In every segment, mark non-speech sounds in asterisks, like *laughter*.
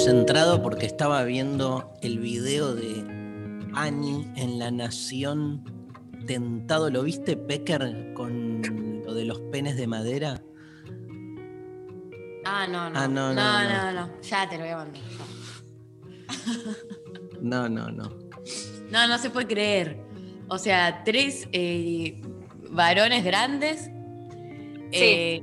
Estaba desconcentrado porque estaba viendo el video de Annie en La Nación tentado. ¿Lo viste, Pecker, con lo de los penes de madera? Ah, no, no. Ah, no, no, no, no. no, no. Ya te lo voy a mandar. No, no, no. No, no se puede creer. O sea, tres eh, varones grandes. eh,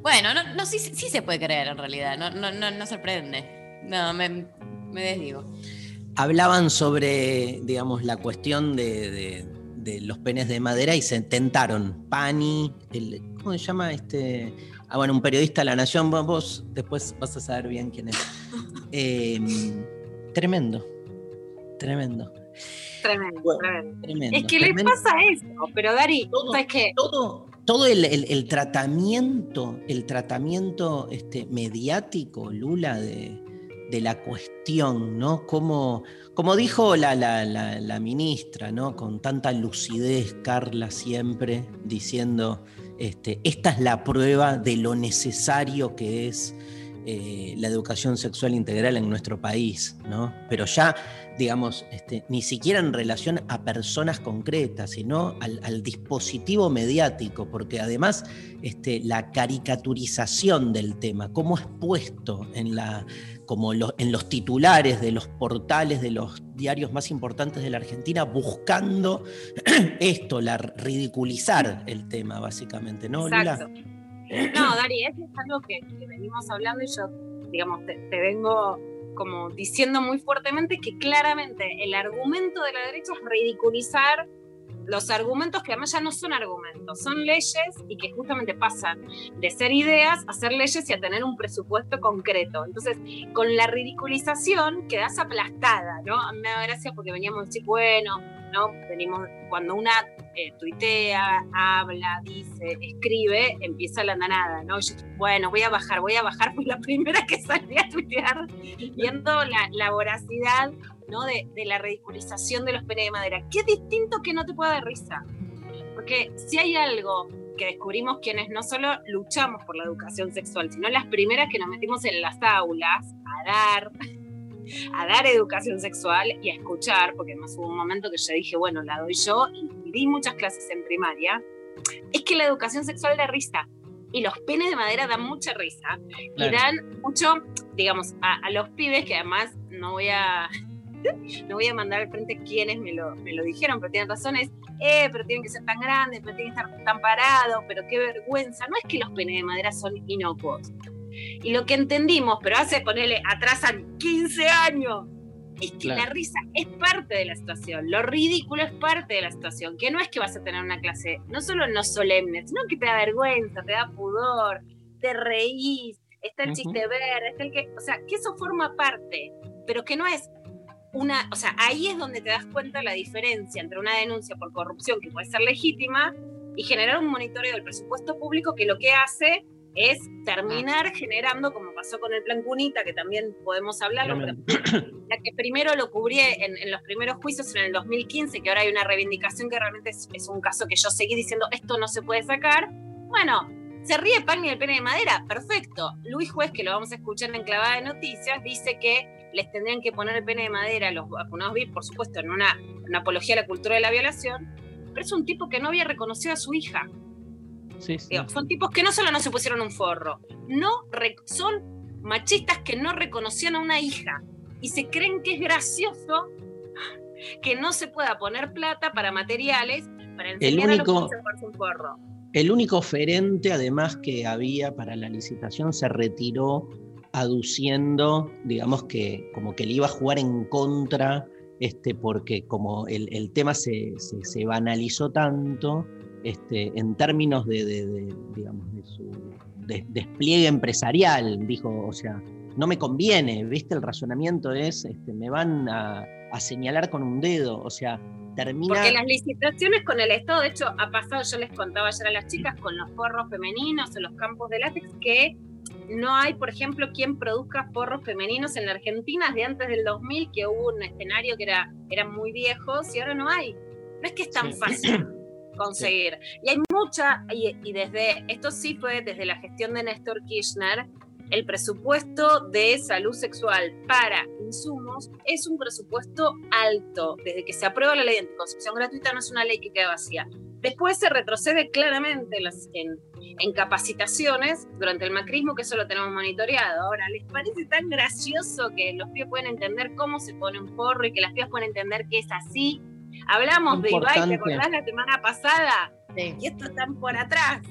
bueno, no, no sí, sí se puede creer en realidad. No, no, no, no sorprende. No, me, me desdigo. Hablaban sobre, digamos, la cuestión de, de- de los penes de madera y se tentaron. Pani, el, ¿cómo se llama este? Ah, bueno, un periodista de La Nación, vos, vos después vas a saber bien quién es. *laughs* Eh, tremendo, tremendo, Tremendo, Bueno. tremendo. tremendo. Es que les tremendo. pasa eso, pero Dari, Todo. ¿sabes qué? todo, todo el, el- el tratamiento, el tratamiento este, mediático, Lula, de, de la cuestión, ¿no? Como, como dijo la, la- ministra, ¿no? Con tanta lucidez, Carla, siempre diciendo, este, esta es la prueba de lo necesario que es eh, la educación sexual integral en nuestro país, ¿no? Pero ya, digamos, este, ni siquiera en relación a personas concretas, sino al, al dispositivo mediático, porque además este, la caricaturización del tema, cómo es puesto en, la, como lo- en los titulares de los portales de los diarios más importantes de la Argentina, buscando *clears throat* esto, ridiculizar el tema, básicamente, ¿no, Lula? Exacto. No, Dari, eso es algo que, que venimos hablando y yo, digamos, te, te vengo como diciendo muy fuertemente que claramente el argumento de la derecha es ridiculizar los argumentos que además ya no son argumentos, son leyes y que justamente pasan de ser ideas a ser leyes y a tener un presupuesto concreto. Entonces, con la ridiculización quedas aplastada, ¿no? A mí me da gracia porque veníamos a decir, bueno, ¿no? Venimos, cuando una eh, tuitea, habla, dice, escribe, empieza la andanada, ¿no? Yo, bueno, voy a bajar, voy a bajar, *laughs* fui la primera que salí a tuitear, viendo la, la voracidad, ¿no? De, de la ridiculización de los penes de madera. Qué distinto que no te pueda dar risa. Porque si hay algo que descubrimos quienes no solo luchamos por la educación sexual, sino las primeras que nos metimos en las aulas a dar a dar educación sexual y a escuchar, porque además hubo un momento que yo dije, bueno, la doy yo y, y di muchas clases en primaria, es que la educación sexual da risa. Y los penes de madera dan mucha risa. Claro. Y dan mucho, digamos, a, a los pibes que además no voy a... No voy a mandar al frente quienes me lo, me lo dijeron, pero tienen razón, es, eh, pero tienen que ser tan grandes, pero tienen que estar tan parados, pero qué vergüenza. No es que los penes de madera son inocuos. Y lo que entendimos, pero hace ponerle atrás a 15 años, es que Claro. la risa es parte de la situación, lo ridículo es parte de la situación, que no es que vas a tener una clase no solo no solemne, sino que te da vergüenza, te da pudor, te reís, está el chiste verde, está el que, o sea, que eso forma parte, pero que no es una, o sea, ahí es donde te das cuenta la diferencia entre una denuncia por corrupción que puede ser legítima y generar un monitoreo del presupuesto público que lo que hace es terminar generando, como pasó con el plan Cunita, que también podemos hablarlo, pero la que primero lo cubrí en, en los primeros juicios en el 2015, que ahora hay una reivindicación que realmente es, es un caso que yo seguí diciendo esto no se puede sacar. Bueno, se ríe Pagni del pene de madera, perfecto. Luis Juez, que lo vamos a escuchar en Clavada de Noticias, dice que les tendrían que poner el pene de madera a los vacunados VIP, por supuesto, en una, una apología a la cultura de la violación, pero es un tipo que no había reconocido a su hija. Sí, sí. Digo, son tipos que no solo no se pusieron un forro, no son machistas que no reconocían a una hija y se creen que es gracioso que no se pueda poner plata para materiales Para El enseñar a los único- a fumarse un porro. El único oferente, además, que había para la licitación se retiró aduciendo, digamos que como que le iba a jugar en contra, este, porque como el, el tema se, se- se banalizó tanto, este, en términos de, de- digamos, de su de- despliegue empresarial, dijo, o sea, no me conviene, ¿viste? El razonamiento es, este, me van a, a señalar con un dedo, o sea, termina... Porque las licitaciones con el Estado, de hecho, ha pasado, yo les contaba ayer a las chicas, con los porros femeninos en los campos de látex, que no hay, por ejemplo, quien produzca porros femeninos en la Argentina desde antes del 2000, que hubo un escenario que era, eran muy viejos y ahora no hay. No es que es tan Sí. fácil *clears throat* conseguir. Y hay mucha, y, y desde, esto sí fue desde la gestión de Néstor Kirchner, el presupuesto de salud sexual para insumos es un presupuesto alto. Desde que se aprueba la ley de anticoncepción gratuita no es una ley que queda vacía. Después se retrocede claramente en, en- capacitaciones durante el macrismo, que eso lo tenemos monitoreado. Ahora, ¿les parece tan gracioso que los pibes pueden entender cómo se pone un porro y que las pibas pueden entender que es así? Hablamos de Ibai, ¿te acordás la semana pasada? Sí. Y esto están por atrás.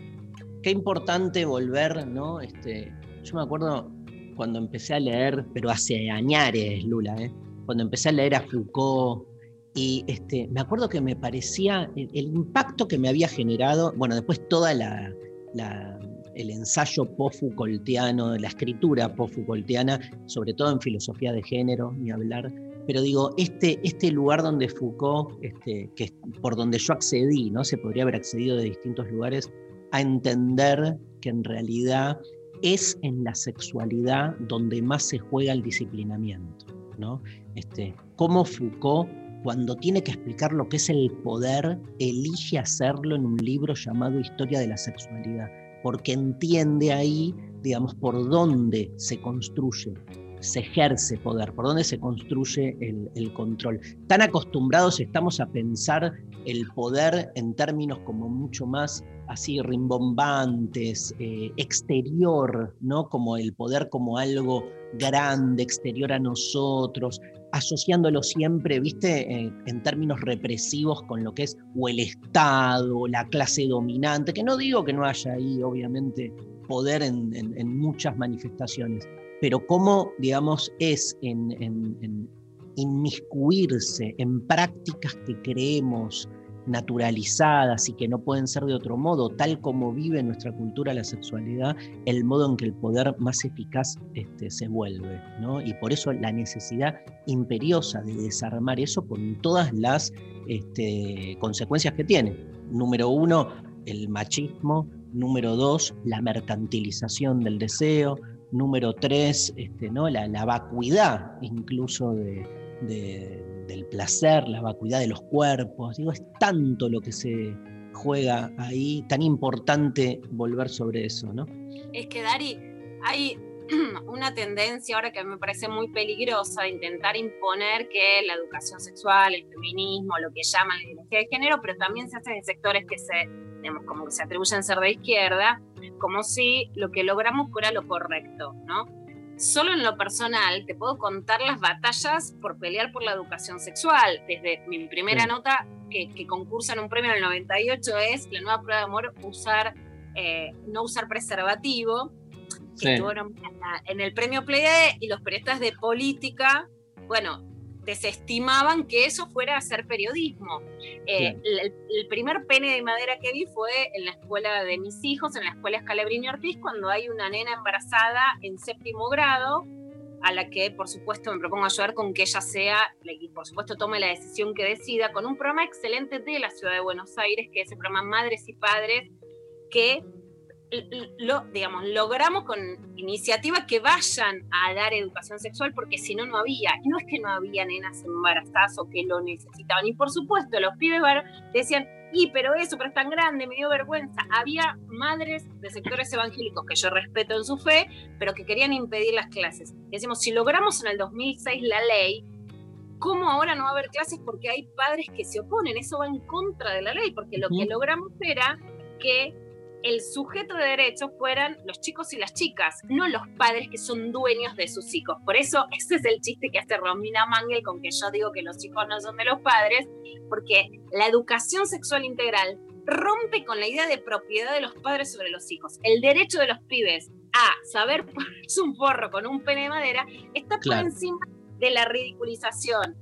qué importante volver, ¿no? Este, yo me acuerdo cuando empecé a leer, pero hace añares, Lula, ¿eh? cuando empecé a leer a Foucault, y este, me acuerdo que me parecía el, el impacto que me había generado, bueno, después toda la, el ensayo post-Foucaultiano, la escritura post-Foucaultiana, sobre todo en filosofía de género, ni hablar, pero digo, este, este lugar donde Foucault, este, que por donde yo accedí, ¿no? Se podría haber accedido de distintos lugares, a entender que en realidad es en la sexualidad donde más se juega el disciplinamiento, ¿no? Este, cómo Foucault, cuando tiene que explicar lo que es el poder, elige hacerlo en un libro llamado Historia de la Sexualidad, porque entiende ahí, digamos, por dónde se construye, se ejerce poder, por dónde se construye el, control. Tan acostumbrados estamos a pensar el poder en términos como mucho más así rimbombantes, eh, exterior, ¿no? Como el poder como algo grande, exterior a nosotros, asociándolo siempre, viste, Eh, en términos represivos con lo que es o el Estado, la clase dominante, que no digo que no haya ahí, obviamente, poder en, muchas manifestaciones, pero cómo, digamos, es en inmiscuirse en prácticas que creemos naturalizadas y que no pueden ser de otro modo, tal como vive nuestra cultura la sexualidad, el modo en que el poder más eficaz este, se vuelve. ¿no? Y por eso la necesidad imperiosa de desarmar eso con todas las este, consecuencias que tiene. Número uno, el machismo. Número dos, la mercantilización del deseo. Número tres, este, ¿no? la, vacuidad incluso de- del placer, la vacuidad de los cuerpos. Digo, es tanto lo que se juega ahí, tan importante volver sobre eso, ¿no? Es que, Dari, hay *clears throat* una tendencia ahora que me parece muy peligrosa de intentar imponer que la educación sexual, el feminismo, lo que llaman la ideología de género, pero también se hace en sectores que se, digamos, como que se atribuyen ser de izquierda, como si lo que logramos fuera lo correcto, ¿no? Solo en lo personal te puedo contar las batallas por pelear por la educación sexual. Desde mi primera Sí. nota que, que concursa en un premio en el 98 es la nueva prueba de amor, usar, eh, no usar preservativo que estuvieron en, la- en el premio Pleiade y los periodistas de política, bueno, desestimaban que eso fuera a hacer periodismo. Eh, el, el primer pene de madera que vi fue en la escuela de mis hijos, en la escuela Scalabrini Ortiz, cuando hay una nena embarazada en séptimo grado, a la que por supuesto me propongo ayudar con que ella sea, y por supuesto tome la decisión que decida, con un programa excelente de la ciudad de Buenos Aires, que es el programa Madres y Padres, que lo, digamos, logramos con iniciativas que vayan a dar educación sexual, porque si no, no había. Y no es que no había nenas embarazadas o que lo necesitaban. Y por supuesto, los pibes decían, y pero eso, pero es tan grande, me dio vergüenza. Había madres de sectores evangélicos que yo respeto en su fe, pero que querían impedir las clases. Y decimos, si logramos en el 2006 la ley, ¿cómo ahora no va a haber clases? Porque hay padres que se oponen. Eso va en contra de la ley, porque lo que logramos era que el sujeto de derechos fueran los chicos y las chicas, no los padres que son dueños de sus hijos. Por eso *laughs* ese es el chiste que hace Romina Mangel con que yo digo que los hijos no son de los padres, porque la educación sexual integral rompe con la idea de propiedad de los padres sobre los hijos. El derecho de los pibes a saber *laughs* ponerse un forro con un pene de madera está Claro. por encima de la ridiculización.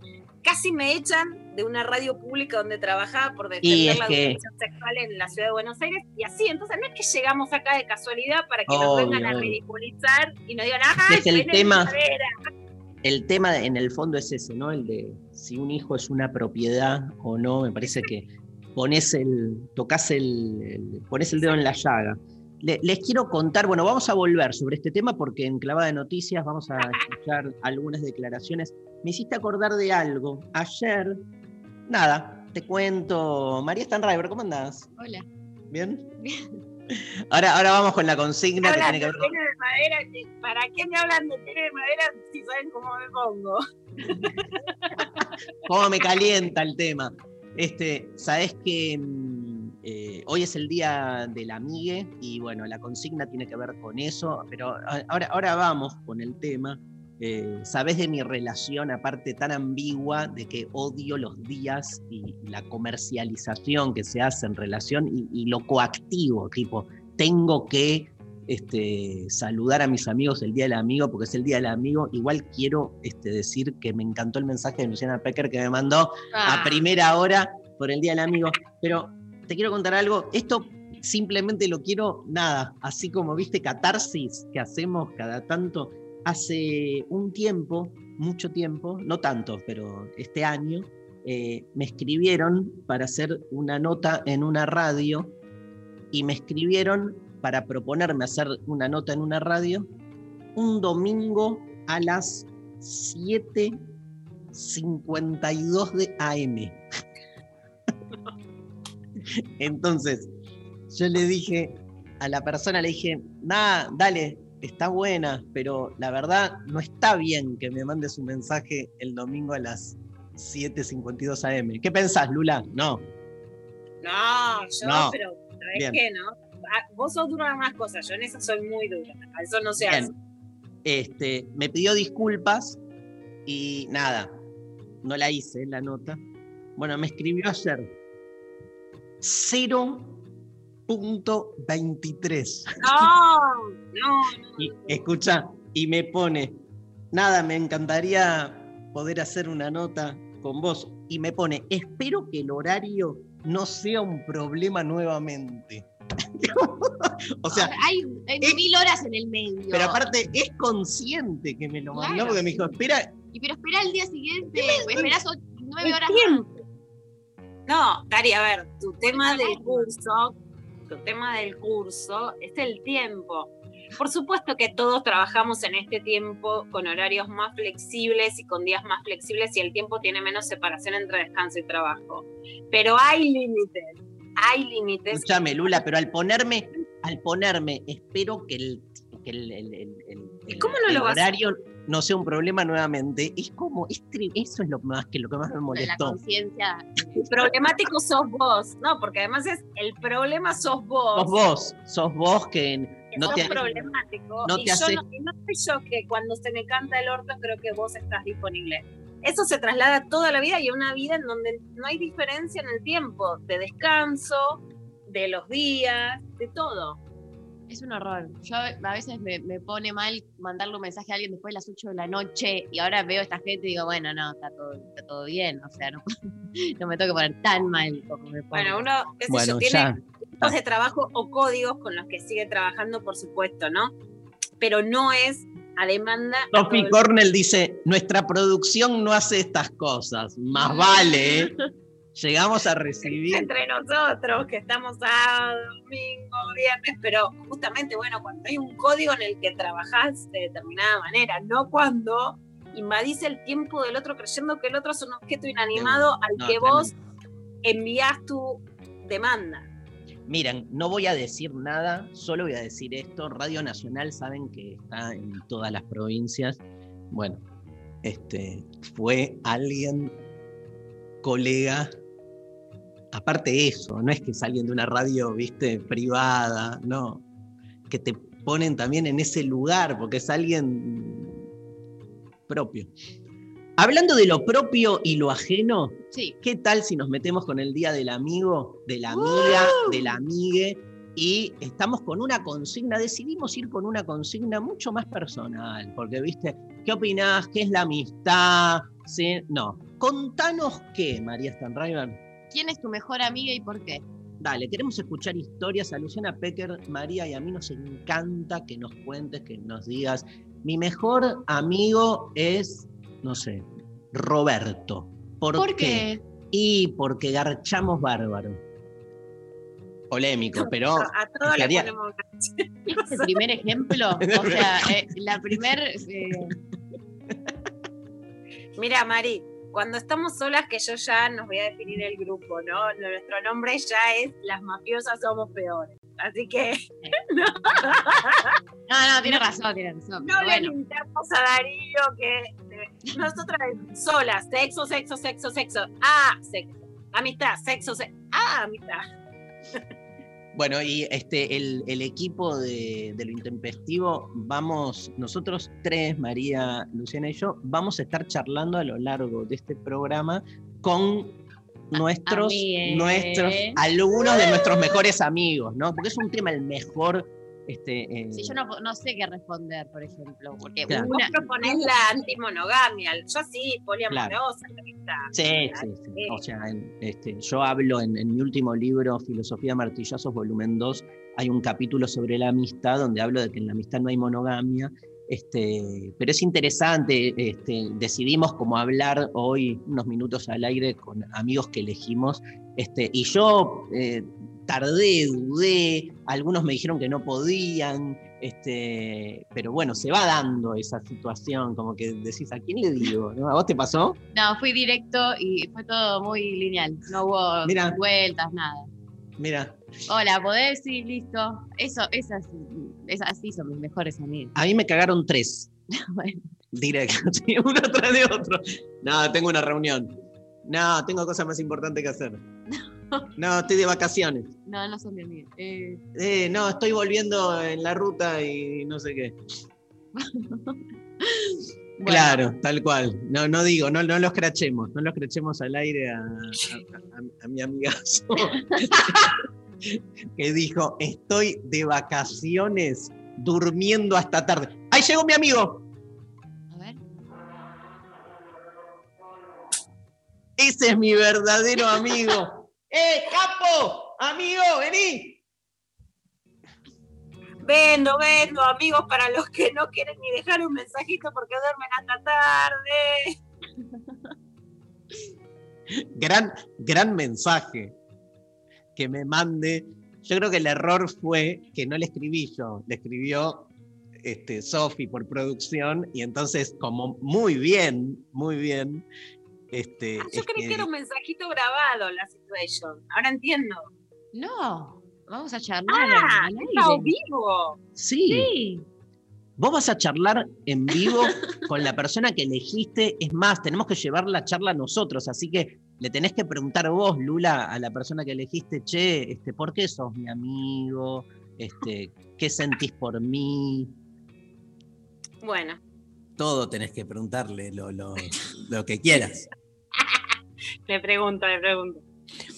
Casi me echan de una radio pública donde trabajaba por defender la que- educación sexual en la ciudad de Buenos Aires y así. Entonces no es que llegamos acá de casualidad para que nos vengan a ridiculizar y nos digan, ¡ay, Es el tema-! El tema en el fondo es ese, ¿no? El de si un hijo es una propiedad o no. Me parece que pones el, tocas el, el- pones el dedo en la llaga. Le- les quiero contar, bueno, vamos a volver sobre este tema porque en Clavada de Noticias vamos a escuchar *laughs* algunas declaraciones. Me hiciste acordar de algo. Ayer, nada, te cuento. María Stanriver, ¿cómo andás? Hola. ¿Bien? Ahora, ahora vamos con la consigna que tiene que ver con... de madera, ¿para qué me hablan de pene de madera si saben cómo me pongo? *laughs* cómo me calienta el tema. Este, sabes que mm, eh, hoy es el día del amigue y bueno, la consigna tiene que ver con eso, pero ahora, ahora vamos con el tema. Eh, sabes de mi relación, aparte tan ambigua, de que odio los días y la comercialización que se hace en relación y, y lo coactivo, tipo, tengo que este, saludar a mis amigos el Día del Amigo, porque es el Día del Amigo. Igual quiero este, decir que me encantó el mensaje de Luciana Pecker que me mandó Ah, a primera hora por el Día del Amigo. Pero te quiero contar algo. Esto simplemente lo quiero, nada, así como viste catarsis que hacemos cada tanto. Hace un tiempo, mucho tiempo, no tanto, pero este año, eh, me escribieron para hacer una nota en una radio y me escribieron para proponerme hacer una nota en una radio un domingo a las 7.52 de AM. *laughs* Entonces, yo le dije a la persona, le dije, nada, dale, está buena, pero la verdad no está bien que me mandes un mensaje el domingo a las 7.52 AM. ¿Qué pensás, Lula? No. No, yo, No. pero ¿sabés qué, no? Ah, Vos sos dura en más cosas, yo en eso soy muy dura. A eso no se hace. Este, me pidió disculpas y nada, no la hice la nota. Bueno, me escribió ayer 0.23. No, no, Y escucha, y me pone, nada, me encantaría poder hacer una nota con vos. Y me pone, espero que el horario no sea un problema nuevamente. *laughs* o sea, hay, hay es- mil horas en el medio. pero aparte es consciente que me lo mandó Claro. porque me dijo, espera, Y pero espera el día siguiente, esperás nueve horas tiempo. No, Dari, a ver, tu tema del curso, tu tema del curso es el tiempo. Por supuesto que todos trabajamos en este tiempo con horarios más flexibles y con días más flexibles y el tiempo tiene menos separación entre descanso y trabajo. Pero hay límites, hay límites. escúchame, Lula, pero al ponerme, al ponerme, espero que el, que el, el- el- el- ¿Y cómo no lo vas a horario no sea un problema nuevamente. Es como, es eso es lo más que lo que más me la molestó. conciencia. El problemático sos vos, ¿no? Porque además es el problema sos vos. Sos vos, sos vos que que no sos te, problemático. no y yo no, y no soy yo que cuando se me canta el orto creo que vos estás disponible. Eso se traslada toda la vida y a una vida en donde no hay diferencia en el tiempo, de descanso, de los días, de todo. Es un horror. Yo a veces me, me pone mal mandarle un mensaje a alguien después de las 8 de la noche y ahora veo a esta gente y digo, bueno, no, está todo, está todo bien. O sea, no, *laughs* no me tengo que poner tan mal como me pongo. Bueno, uno, qué sé Bueno, yo, ya. tiene tipos de trabajo o códigos con los que sigue trabajando, por supuesto, ¿no? Pero no es a demanda. Sophie el- Cornell dice, nuestra producción no hace estas cosas. Más *laughs* vale, ¿eh? Llegamos a *laughs* recibir. entre nosotros, que estamos sábado, domingo, viernes, pero justamente, bueno, cuando hay un código en el que trabajás de determinada manera, no cuando invadís el tiempo del otro creyendo que el otro es un objeto inanimado al No, que tremendo. vos envías tu demanda. Miren, no voy a decir nada, solo voy a decir esto. Radio Nacional saben que está en todas las provincias. Bueno, este fue alguien, colega, aparte eso, no es que es alguien de una radio, viste, privada, no, que te ponen también en ese lugar, porque es alguien propio. Hablando de lo propio y lo ajeno, Sí. ¿qué tal si nos metemos con el día del amigo, de la amiga, de la amigue? Y estamos con una consigna, decidimos ir con una consigna mucho más personal, porque, viste, ¿qué opinás? ¿Qué es la amistad? ¿Sí? No. Contanos qué, María Stanriver. ¿Quién es tu mejor amiga y por qué? Dale, queremos escuchar historias. A Luciana Pecker, María y a mí nos encanta que nos cuentes, que nos digas. Mi mejor amigo es, no sé, Roberto. ¿Por, ¿Por qué? qué? Y porque garchamos bárbaro. Polémico, *laughs* pero A todos le ponemos *laughs* ¿Es el primer ejemplo? *laughs* O sea, eh, la primer... eh, Mira, Mari, cuando estamos solas, que yo ya nos voy a definir el grupo, ¿no? Nuestro nombre ya es Las mafiosas somos peores. Así que *laughs* No, no, tiene razón, tiene razón. no le alentamos a Darío que nosotras solas, sexo, sexo, sexo, sexo, ah, sexo, amistad, sexo, sexo, ah, amistad. Bueno, y este, el, el equipo de, de lo intempestivo, vamos, nosotros tres, María, Luciana y yo, vamos a estar charlando a lo largo de este programa con nuestros, nuestros, algunos de nuestros mejores amigos, ¿no? Porque es un tema el mejor, este, eh, si yo no, no sé qué responder, por ejemplo, porque Claro. Vos proponés la antimonogamia, yo sí, poliamorosa, la amistad. Sí, sí, sí. O sea, en- este, yo hablo en, en mi último libro, Filosofía de Martillazos, volumen 2, hay un capítulo sobre la amistad donde hablo de que en la amistad no hay monogamia. Este, pero es interesante, este, decidimos como hablar hoy unos minutos al aire con amigos que elegimos, este, y yo eh, tardé, dudé, algunos me dijeron que no podían, este, pero bueno, se va dando esa situación, como que decís, ¿a quién le digo? ¿No? ¿A vos te pasó? No, fui directo y fue todo muy lineal. No hubo vueltas, nada. Mira, Hola, ¿podés? Sí, listo. Eso, esas, esas sí son mis mejores amigos. a mí me cagaron tres, *laughs* Bueno, directo, *laughs* uno tras de otro. No, tengo una reunión. No, tengo cosas más importantes que hacer. *laughs* No, estoy de vacaciones. no, no son amigos. Eh, Eh, no, estoy volviendo en la ruta y no sé qué. *laughs* bueno, Claro, tal cual. No, no digo, no, no los crachemos, no los crachemos al aire a, a- a- a mi amigazo *laughs* que dijo, estoy de vacaciones durmiendo hasta tarde. ¡Ahí llegó mi amigo! A ver. Ese es mi verdadero amigo. ¡Eh, capo! ¡Amigo, vení! Vendo, vendo, amigos, para los que no quieren ni dejar un mensajito porque duermen hasta tarde. Gran, gran mensaje que me mande. Yo creo que el error fue que no le escribí yo, le escribió este, Sofi por producción y entonces como muy bien, muy bien. Este, Ah, yo es creí que- que era un mensajito grabado la situation. Ahora entiendo. No, vamos a charlar Ah, aire. vivo. sí, Sí. vos vas a charlar en vivo con la persona que elegiste. Es más, tenemos que llevar la charla nosotros, así que le tenés que preguntar vos, Lula, a la persona que elegiste, che, este, ¿por qué sos mi amigo? Este, ¿Qué sentís por mí? Bueno, Todo tenés que preguntarle lo, lo- lo que quieras. *laughs* le pregunto, le pregunto.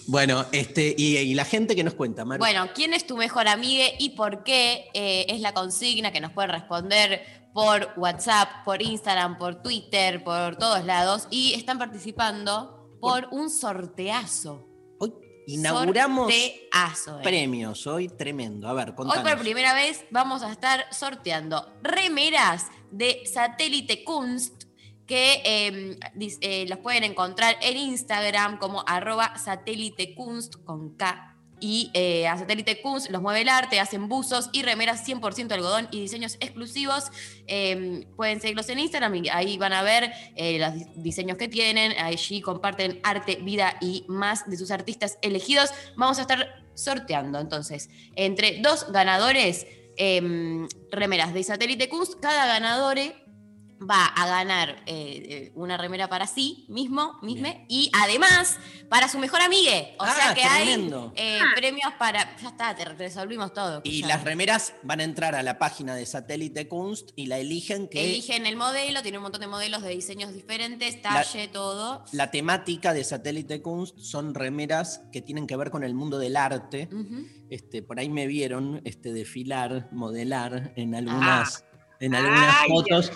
Bueno, este, y, y la gente que nos cuenta, Maru. Bueno, ¿quién es tu mejor amigue y por qué? Eh, es la consigna que nos pueden responder por WhatsApp, por Instagram, por Twitter, por todos lados. Y están participando por un sorteazo. Hoy inauguramos Sorteazo. eh. premios, hoy tremendo. A ver, Hoy por primera vez vamos a estar sorteando remeras de Satélite Kunst que eh, dis- eh, los pueden encontrar en Instagram como arroba satélite kunst con K. Y eh, a Satélite Kunst los mueve el arte, hacen buzos y remeras 100% algodón y diseños exclusivos. Eh, pueden seguirlos en Instagram y ahí van a ver eh, los dis- diseños que tienen. Allí comparten arte, vida y más de sus artistas elegidos. Vamos a estar sorteando entonces entre dos ganadores em, remeras de Satélite Kunst. Cada ganador va a ganar eh, eh, una remera para sí mismo, misme, y además para su mejor amigue. O Ah, sea que tremendo. hay eh, Ah. premios para. Ya está, te resolvimos todo. Y escuchá. las remeras van a entrar a la página de Satélite Kunst y la eligen que Eligen el modelo, tiene un montón de modelos de diseños diferentes, talle, todo. la temática de Satélite Kunst son remeras que tienen que ver con el mundo del arte. Este, por ahí me vieron este, desfilar, modelar en algunas, en algunas fotos.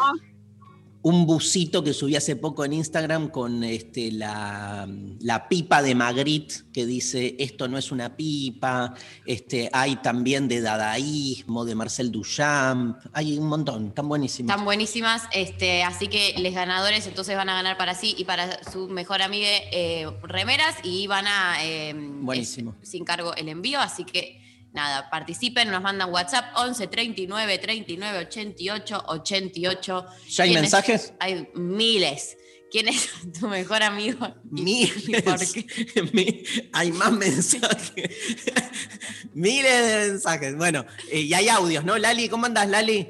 Un busito que subí hace poco en Instagram con este, la, la pipa de Magritte que dice esto no es una pipa. Este, hay también de dadaísmo, de Marcel Duchamp. Hay un montón, están buenísimos. Están buenísimas, este, así que los ganadores entonces van a ganar para sí y para su mejor amigue eh, remeras y van a eh, Buenísimo. es- sin cargo el envío, así que nada, participen, nos mandan WhatsApp 11 39 39 88 88. ¿Ya hay ¿Quién es? mensajes? Hay miles. ¿Quién es tu mejor amigo? *laughs* ¿Y- Miles. *laughs* Mi- hay más mensajes. *laughs* Miles de mensajes. Bueno, eh, y hay audios, ¿no? Lali, ¿cómo andás, Lali?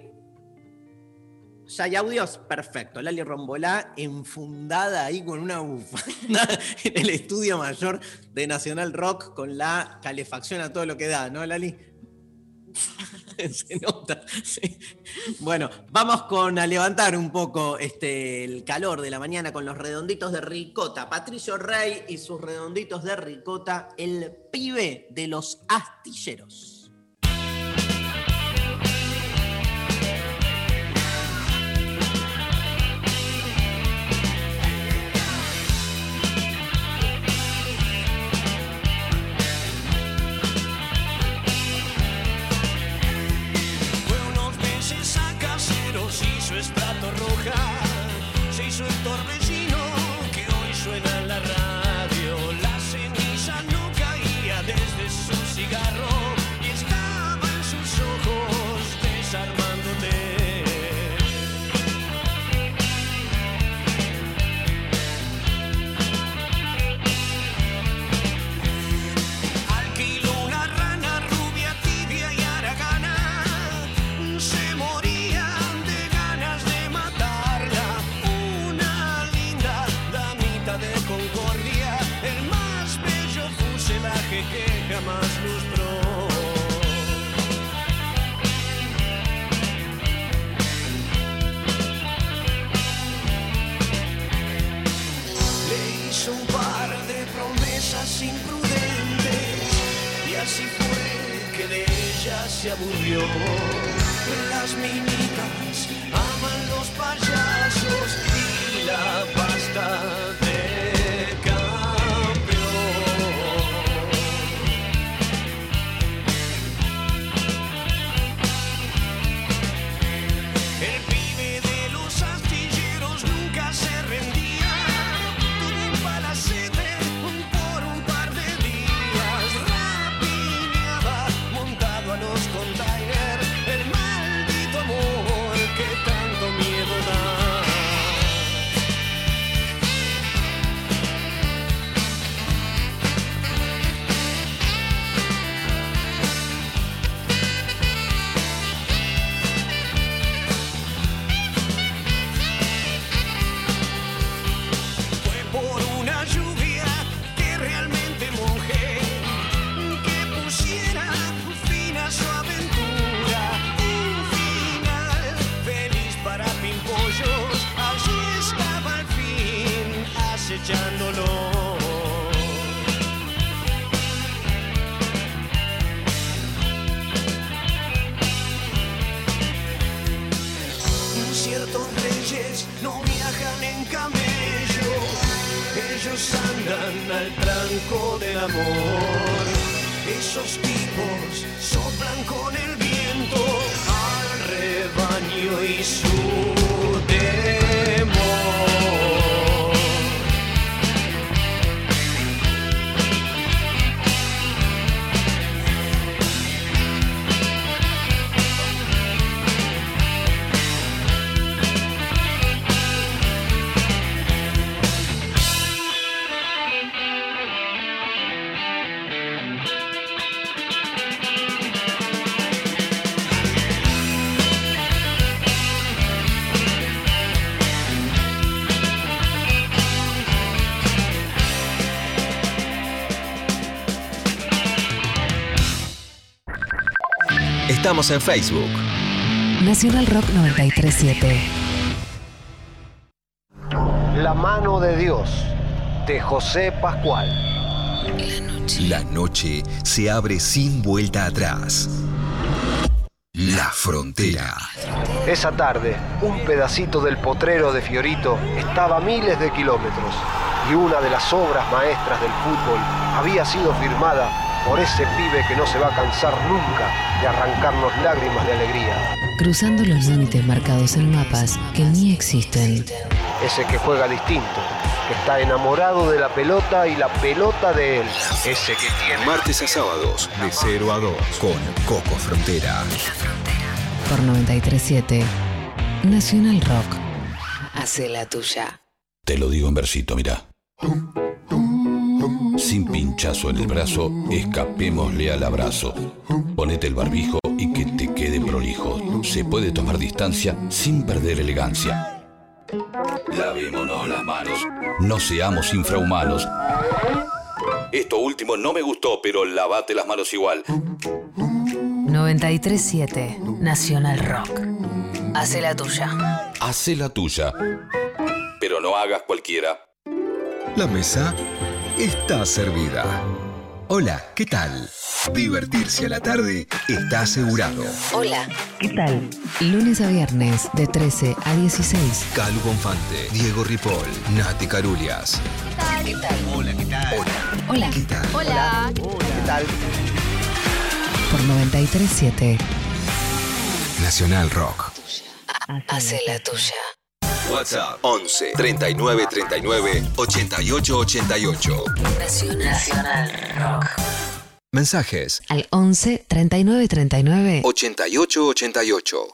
¿Ya hay audios? Perfecto. Lali Rombolá enfundada ahí con una bufanda *laughs* en el estudio mayor de Nacional Rock con la calefacción a todo lo que da, ¿no, Lali? *laughs* Se nota. sí. Bueno, vamos con a levantar un poco este, el calor de la mañana con los redonditos de ricota. Patricio Rey y sus redonditos de ricota, el pibe de los astilleros. hoja. Estamos en Facebook. Nacional Rock 937. La mano de Dios de José Pascual. La noche se abre sin vuelta atrás. La frontera. Esa tarde, un pedacito del potrero de Fiorito estaba a miles de kilómetros y una de las obras maestras del fútbol había sido firmada por ese pibe que no se va a cansar nunca de arrancarnos lágrimas de alegría. Cruzando los límites marcados en mapas que ni existen. Ese que juega distinto, que está enamorado de la pelota y la pelota de él. Ese que tiene... Martes a sábados, de 0 a 2, con Coco Frontera. Por 937. Nacional Rock. Hace la tuya. Te lo digo en versito, mira. Sin pinchazo en el brazo, escapémosle al abrazo. Ponete el barbijo y que te quede prolijo. Se puede tomar distancia sin perder elegancia. Lavémonos las manos. No seamos infrahumanos. Esto último no me gustó, pero lavate las manos igual. 937. Nacional Rock. Hace la tuya. Hacé la tuya. Pero no hagas cualquiera. La mesa está servida. Hola, ¿qué tal? Divertirse a la tarde está asegurado. Hola. ¿Qué tal? Lunes a viernes de 13 a 16. Calu Bonfante, Diego Ripoll, Nati Carulias. ¿Qué tal? Hola, ¿qué tal? Hola. Hola. ¿Qué tal? Hola. ¿Qué tal? Por 937. Nacional Rock. Hace la tuya. WhatsApp 11 39 39 88 88. Nacional Rock. Mensajes Al 11 39 39. 88 88.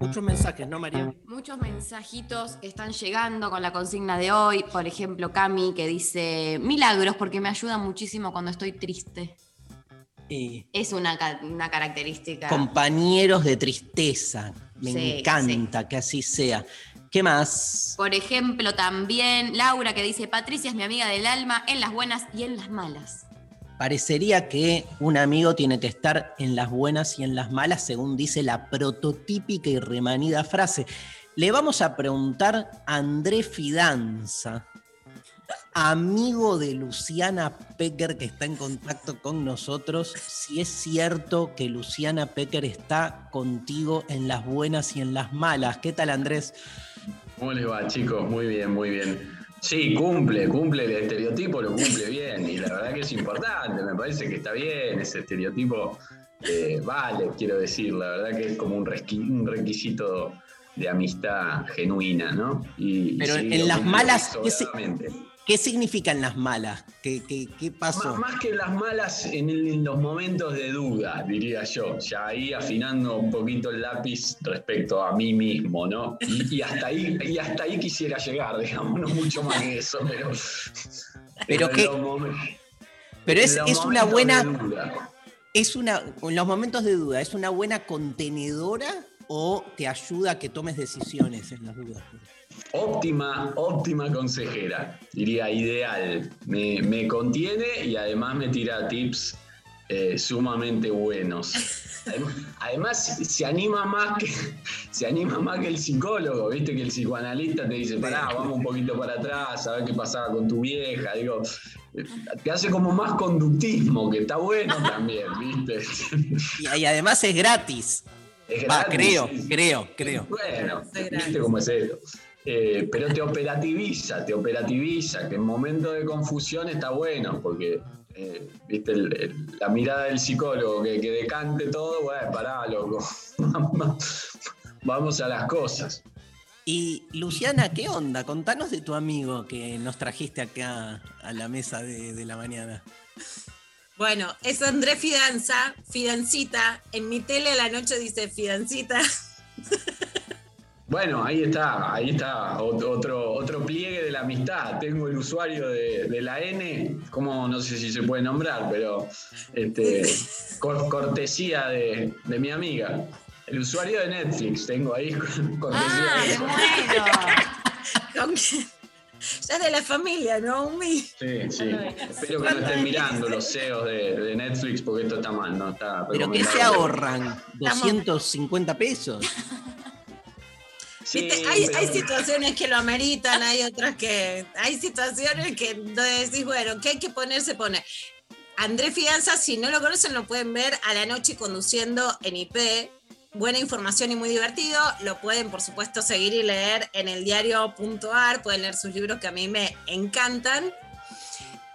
Muchos mensajes, ¿no, María? Muchos mensajitos están llegando con la consigna de hoy. Por ejemplo, Cami que dice milagros porque me ayuda muchísimo cuando estoy triste. Eh, Es una, una característica. compañeros de tristeza. Me Sí, encanta que así sea. ¿Qué más? Por ejemplo, también Laura que dice Patricia es mi amiga del alma en las buenas y en las malas. Parecería que un amigo tiene que estar en las buenas y en las malas, según dice la prototípica y remanida frase. Le vamos a preguntar a André Fidanza, amigo de Luciana Pecker, que está en contacto con nosotros, si es cierto que Luciana Pecker está contigo en las buenas y en las malas. ¿Qué tal, Andrés? ¿Cómo les va, chicos? Muy bien, muy bien. Sí, cumple, cumple el estereotipo, lo cumple bien. Y la verdad que es importante, me parece que está bien ese estereotipo. eh, vale, quiero decir, la verdad que es como un, requisito de amistad genuina, ¿no? Y, Pero en las malas, ¿qué se- sobradamente. ¿Qué significan las malas? ¿Qué, qué- qué pasó? Más, más que las malas en, el- en los momentos de duda, diría yo. Ya ahí afinando un poquito el lápiz respecto a mí mismo, ¿no? Y, y hasta, ahí, y hasta ahí quisiera llegar, *laughs* digamos, no mucho más que eso, pero. Pero qué- Pero es, es una buena, es una, en los momentos de duda, ¿es una buena contenedora o te ayuda a que tomes decisiones en las dudas? Óptima, óptima consejera, diría ideal. Me, me contiene y además me tira tips eh, sumamente buenos. Además, se anima más que *laughs* se anima más que el psicólogo, viste que el psicoanalista te dice, pará, vamos un poquito para atrás, a ver qué pasaba con tu vieja. Digo, te hace como más conductismo, que está bueno también, viste. Y, y además es gratis. Es Va, gratis, creo, sí, sí. creo, creo. Bueno, viste cómo es esto. Eh, pero te operativiza, te operativiza, que en momentos de confusión está bueno, porque eh, viste el- el- la mirada del psicólogo que, que decante todo, bueno, pará, loco. *laughs* Vamos a las cosas. Y Luciana, ¿qué onda? Contanos de tu amigo que nos trajiste acá a la mesa de, de la mañana. Bueno, es Andrés Fidanza, Fidancita. En mi tele a la noche dice Fidancita. *laughs* Bueno, ahí está, ahí está, ot- otro, otro pliegue de la amistad. Tengo el usuario de, de la N, como no sé si se puede nombrar, pero este, *laughs* cor- cortesía de, de mi amiga. El usuario de Netflix, tengo ahí *laughs* cortesía ¡Ah, de! Con, *laughs* Ya es de la familia, ¿no? Umi. Sí, sí. Espero que no estén mirando los CEOs de, de Netflix porque esto está mal, ¿no? Está ¿Pero qué se ahorran? ¿250 pesos? Sí, Viste, hay, pero- hay situaciones que lo ameritan, hay otras que. Hay situaciones que decís, bueno, que hay que poner, se pone. Andrés Fianza, si no lo conocen, lo pueden ver a la noche conduciendo en IP. Buena información y muy divertido. Lo pueden, por supuesto, seguir y leer en el diario.ar. Pueden leer sus libros que a mí me encantan.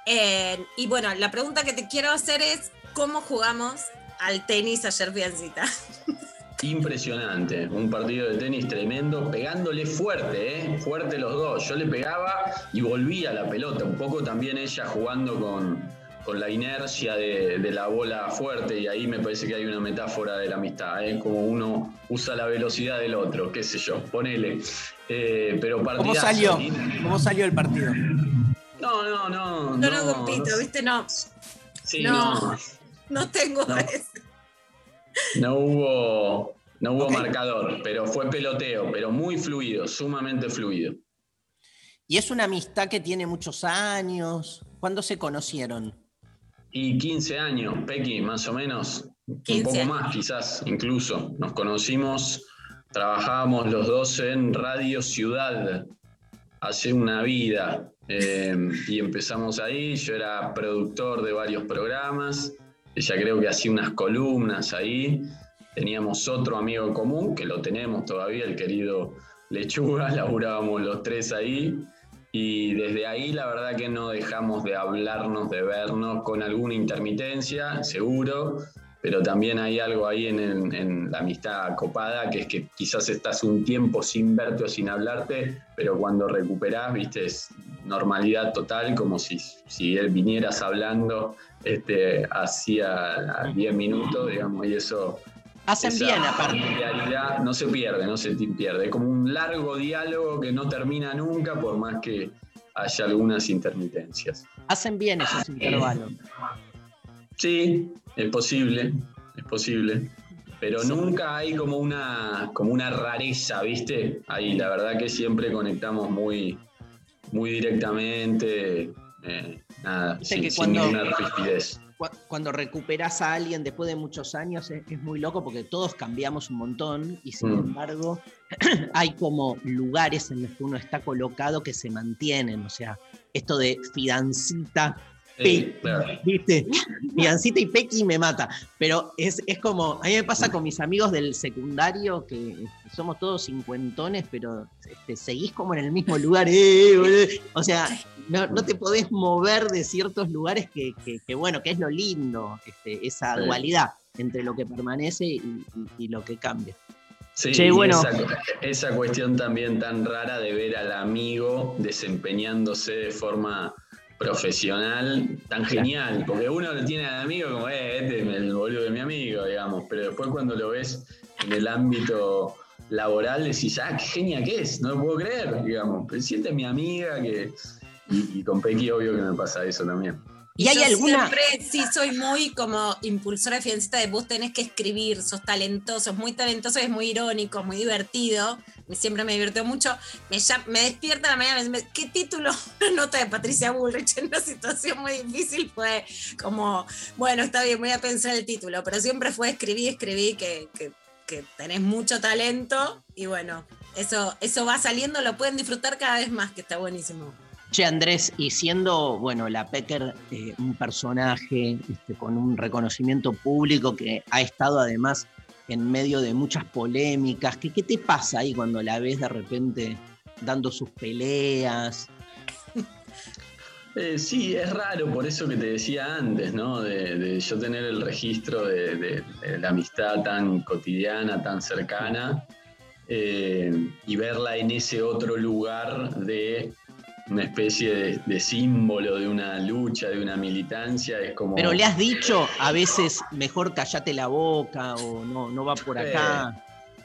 Eh, y bueno, la pregunta que te quiero hacer es: ¿cómo jugamos al tenis ayer, Fiancita? *laughs* Impresionante, un partido de tenis tremendo, pegándole fuerte, ¿eh? fuerte los dos. Yo le pegaba y volvía la pelota, un poco también ella jugando con, con la inercia de, de la bola fuerte y ahí me parece que hay una metáfora de la amistad, ¿eh? como uno usa la velocidad del otro, qué sé yo, ponele. Eh, pero ¿Cómo salió? ¿sí? ¿Cómo salió el partido? No, no, no. Yo no compito, no- ¿viste? No, Sí, No. no. no tengo No. eso. No hubo, no hubo marcador, pero fue peloteo, pero muy fluido, sumamente fluido. Y es una amistad que tiene muchos años. ¿Cuándo se conocieron? Y 15 años, Pequi, más o menos, 15 un poco años. más quizás, incluso. Nos conocimos, trabajábamos los dos en Radio Ciudad hace una vida eh, y empezamos ahí. Yo era productor de varios programas, ella creo que hacía unas columnas ahí. Teníamos otro amigo común, que lo tenemos todavía, el querido Lechuga, *laughs* laburábamos los tres ahí. Y desde ahí la verdad que no dejamos de hablarnos, de vernos, con alguna intermitencia, seguro, pero también hay algo ahí en, la amistad copada, que es que quizás estás un tiempo sin verte o sin hablarte, pero cuando recuperás, viste, es normalidad total, como si, si él vinieras hablando este, hacía 10 minutos, digamos, y eso Hacen esa bien, aparte. no se pierde, no se pierde. Es como un largo diálogo que no termina nunca, por más que haya algunas intermitencias. Hacen bien esos intervalos. Sí, es posible, es posible. Pero nunca hay como una, como una rareza, ¿viste? Ahí la verdad que siempre conectamos muy, muy directamente. eh, nada, sin, que sin cuando- ninguna rigidez. Cu- Cuando recuperas a alguien después de muchos años es, es muy loco porque todos cambiamos un montón y sin Mm. embargo *clears throat* hay como lugares en los que uno está colocado que se mantienen. O sea, esto de fidancita, Sí, claro. *laughs* ¿viste? Fidancita y Pequi me mata. Pero es, es como, a mí me pasa con mis amigos del secundario que somos todos cincuentones, pero este, seguís como en el mismo lugar. ¡eh, boludo! O sea, no, no te podés mover de ciertos lugares que, que- que, bueno, que es lo lindo, este, esa Sí. dualidad entre lo que permanece y, y- y lo que cambia. Sí, Che, bueno. esa, esa cuestión también tan rara de ver al amigo desempeñándose de forma profesional tan genial, porque uno lo tiene al amigo como, eh, este es el boludo de mi amigo, digamos, pero después cuando lo ves en el ámbito laboral decís, ah, qué genia que es, no lo puedo creer, digamos, pero si esta es mi amiga que... Y, y con Pequi obvio que me pasa eso también. ¿Y hay yo alguna- Siempre sí soy muy como impulsora de fiancita de vos tenés que escribir, sos talentoso, es muy talentoso, es muy irónico, muy divertido. Siempre me divirtió mucho. Me, despierta a la mañana, me ¿qué título? *laughs* Una nota de Patricia Bullrich en una situación muy difícil fue como, bueno, está bien, voy a pensar el título, pero siempre fue escribí, escribí, que, que, que tenés mucho talento y bueno, eso, eso va saliendo, lo pueden disfrutar cada vez más, que está buenísimo. Che, Andrés, y siendo, bueno, la Pecker eh, un personaje este, con un reconocimiento público que ha estado además en medio de muchas polémicas, ¿qué, qué te pasa ahí cuando la ves de repente dando sus peleas? Eh, sí, es raro, por eso que te decía antes, ¿no? De, yo tener el registro de la amistad tan cotidiana, tan cercana, eh, y verla en ese otro lugar de una especie de, de símbolo de una lucha, de una militancia, es como... Pero le has dicho a veces mejor callate la boca o no, no va por acá.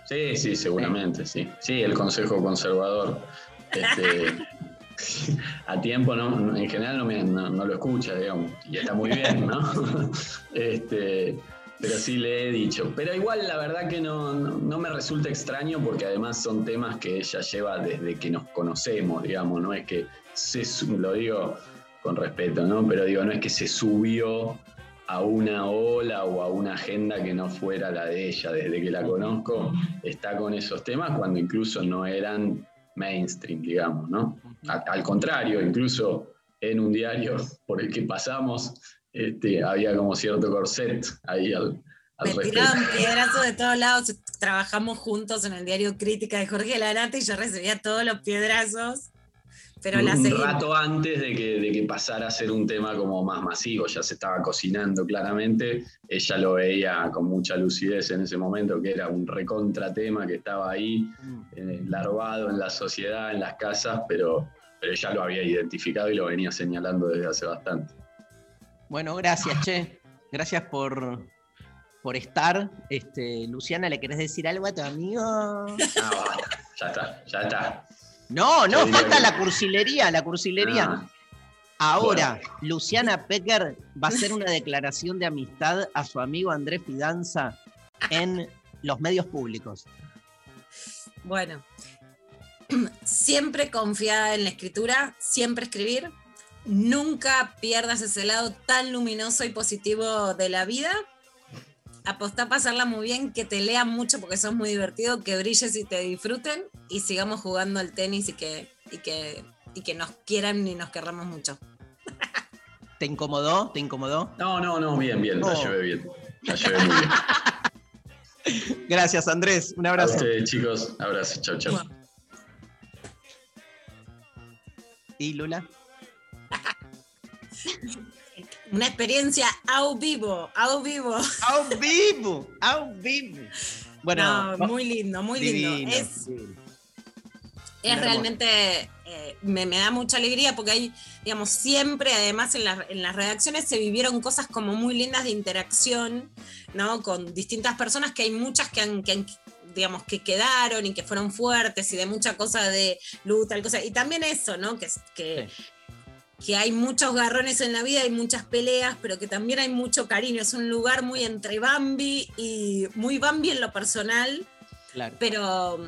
Sí, sí, seguramente, sí. Sí, el Consejo Conservador. este, *laughs* a tiempo, no, en general no, me- no- no lo escucha, digamos, y está muy bien, ¿no? *laughs* este, pero sí le he dicho. Pero igual la verdad que no, no, no me resulta extraño porque además son temas que ella lleva desde que nos conocemos, digamos, no es que se, lo digo con respeto, ¿no? Pero digo, no es que se subió a una ola o a una agenda que no fuera la de ella. Desde que la conozco, está con esos temas cuando incluso no eran mainstream, digamos, ¿no? Al contrario, incluso en un diario por el que pasamos, este, había como cierto corset ahí al, al Me tiraban piedrazos de todos lados. Trabajamos juntos en el diario Crítica de Jorge Lanata y yo recibía todos los piedrazos. Pero la un seguimos. rato antes de que, de que pasara a ser un tema como más masivo, ya se estaba cocinando claramente, ella lo veía con mucha lucidez en ese momento, que era un recontratema que estaba ahí, eh, larvado en la sociedad, en las casas, pero, pero ella lo había identificado y lo venía señalando desde hace bastante. Bueno, gracias, che. Gracias por, por estar. Este, Luciana, ¿le querés decir algo a tu amigo? Ah, basta, ya está, ya está. No, no, falta la cursilería, la cursilería. Ah, Ahora, Luciana Pecker va a hacer una declaración de amistad a su amigo Andrés Fidanza en los medios públicos. Bueno, *clears throat* siempre confiada en la escritura, siempre escribir. Nunca pierdas ese lado tan luminoso y positivo de la vida. Apostá a pasarla muy bien, que te lean mucho porque sos muy divertido, que brilles y te disfruten y sigamos jugando al tenis y que, y que, y que nos quieran y nos querramos mucho. ¿Te incomodó? ¿Te incomodó? No, no, no, bien, bien, la Oh. llevé bien. La llevé muy bien. *laughs* Gracias, Andrés. Un A abrazo. ustedes, chicos, abrazo, chau, chau. ¿Y Lula? Una experiencia au vivo, au vivo. ¡Au vivo! ¡Au vivo! Bueno, No, muy lindo, muy lindo. Es, divino. es realmente, eh, me, me da mucha alegría porque hay, digamos, siempre, además en, las- en las redacciones se vivieron cosas como muy lindas de interacción, ¿no? Con distintas personas que hay muchas que han, que han, digamos, que quedaron y que fueron fuertes y de mucha cosa de lucha, tal cosa. Y también eso, ¿no? Que, que, que hay muchos garrones en la vida, hay muchas peleas, pero que también hay mucho cariño. Es un lugar muy entre Bambi y muy Bambi en lo personal Claro. pero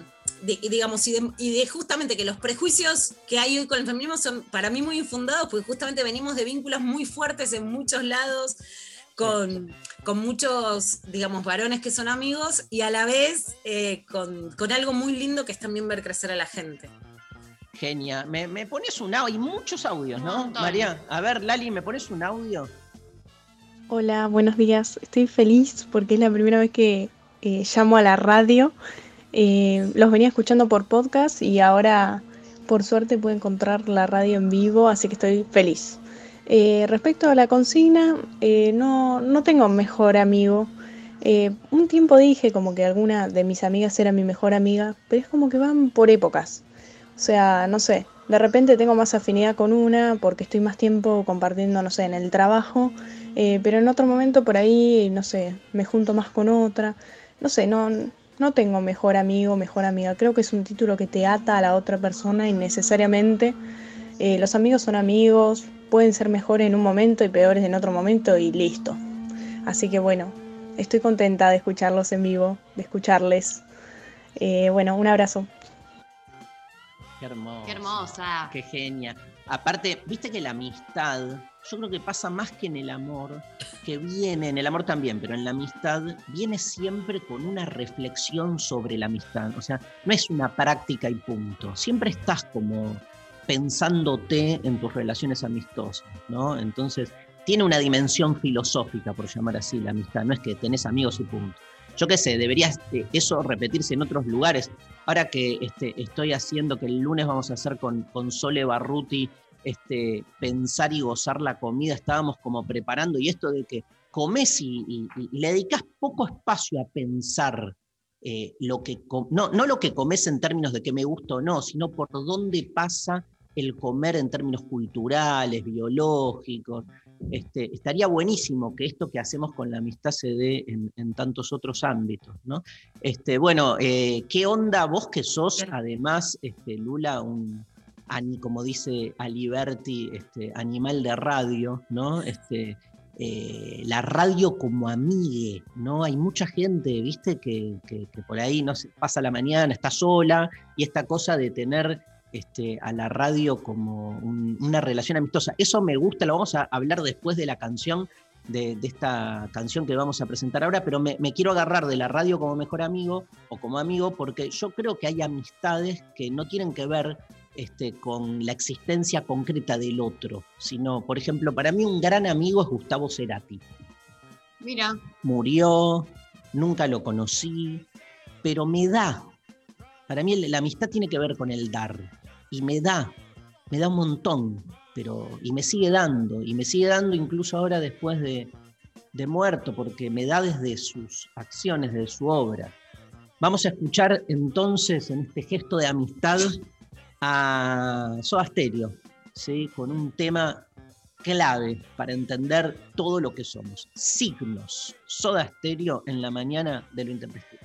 de- digamos, y de, y de justamente que los prejuicios que hay hoy con el feminismo son para mí muy infundados, porque justamente venimos de vínculos muy fuertes en muchos lados, con, con muchos, digamos, varones que son amigos, y a la vez eh, con, con algo muy lindo que es también ver crecer a la gente. Genia. Me, me pones un audio, hay muchos audios, ¿no? María, a ver, Lali, ¿me pones un audio? Hola, buenos días. Estoy feliz porque es la primera vez que eh, llamo a la radio. Eh, los venía escuchando por podcast y ahora por suerte puedo encontrar la radio en vivo, así que estoy feliz. Eh, respecto a la consigna, eh, no, no tengo mejor amigo. Eh, un tiempo dije como que alguna de mis amigas era mi mejor amiga, pero es como que van por épocas. O sea, no sé, de repente tengo más afinidad con una porque estoy más tiempo compartiendo, no sé, en el trabajo, eh, pero en otro momento por ahí, no sé, me junto más con otra. No sé, no, no tengo mejor amigo, mejor amiga. Creo que es un título que te ata a la otra persona innecesariamente. Eh, los amigos son amigos, pueden ser mejores en un momento y peores en otro momento y listo. Así que bueno, estoy contenta de escucharlos en vivo, de escucharles. Eh, bueno, un abrazo. Qué hermoso. Qué hermosa. Qué genia. Aparte, viste que la amistad, yo creo que pasa más que en el amor, que viene, en el amor también, pero en la amistad viene siempre con una reflexión sobre la amistad. O sea, no es una práctica y punto. Siempre estás como pensándote en tus relaciones amistosas, ¿no? Entonces, tiene una dimensión filosófica, por llamar así, la amistad. No es que tenés amigos y punto. Yo qué sé, debería eh, eso repetirse en otros lugares. Ahora que este, estoy haciendo, que el lunes vamos a hacer con, con Sole Barruti, este, pensar y gozar la comida, estábamos como preparando, y esto de que comes y, le dedicas poco espacio a pensar eh, lo que no, no lo que comes en términos de que me gusta o no, sino por dónde pasa el comer en términos culturales, biológicos. Este, estaría buenísimo que esto que hacemos con la amistad se dé en, en tantos otros ámbitos, ¿no? Este, bueno, eh, ¿qué onda vos que sos, además, este, Lula, un, como dice Aliberti, este, animal de radio, ¿no? Este, eh, la radio como amigue, ¿no? Hay mucha gente, viste, que, que- que por ahí no se pasa la mañana, está sola, y esta cosa de tener este, a la radio como un- una relación amistosa. Eso me gusta, lo vamos a hablar después de la canción, de, de esta canción que vamos a presentar ahora, pero me, me quiero agarrar de la radio como mejor amigo o como amigo, porque yo creo que hay amistades que no tienen que ver este, con la existencia concreta del otro, sino, por ejemplo, para mí un gran amigo es Gustavo Cerati Mira, murió, nunca lo conocí, pero me da. Para mí la amistad tiene que ver con el dar. Y me da, me da un montón, pero y me sigue dando, y me sigue dando incluso ahora después de, de muerto, porque me da desde sus acciones, desde su obra. Vamos a escuchar entonces en este gesto de amistad a Soda Stereo, ¿sí? con un tema clave para entender todo lo que somos. Signos. Soda Stereo en la mañana de lo intempestivo.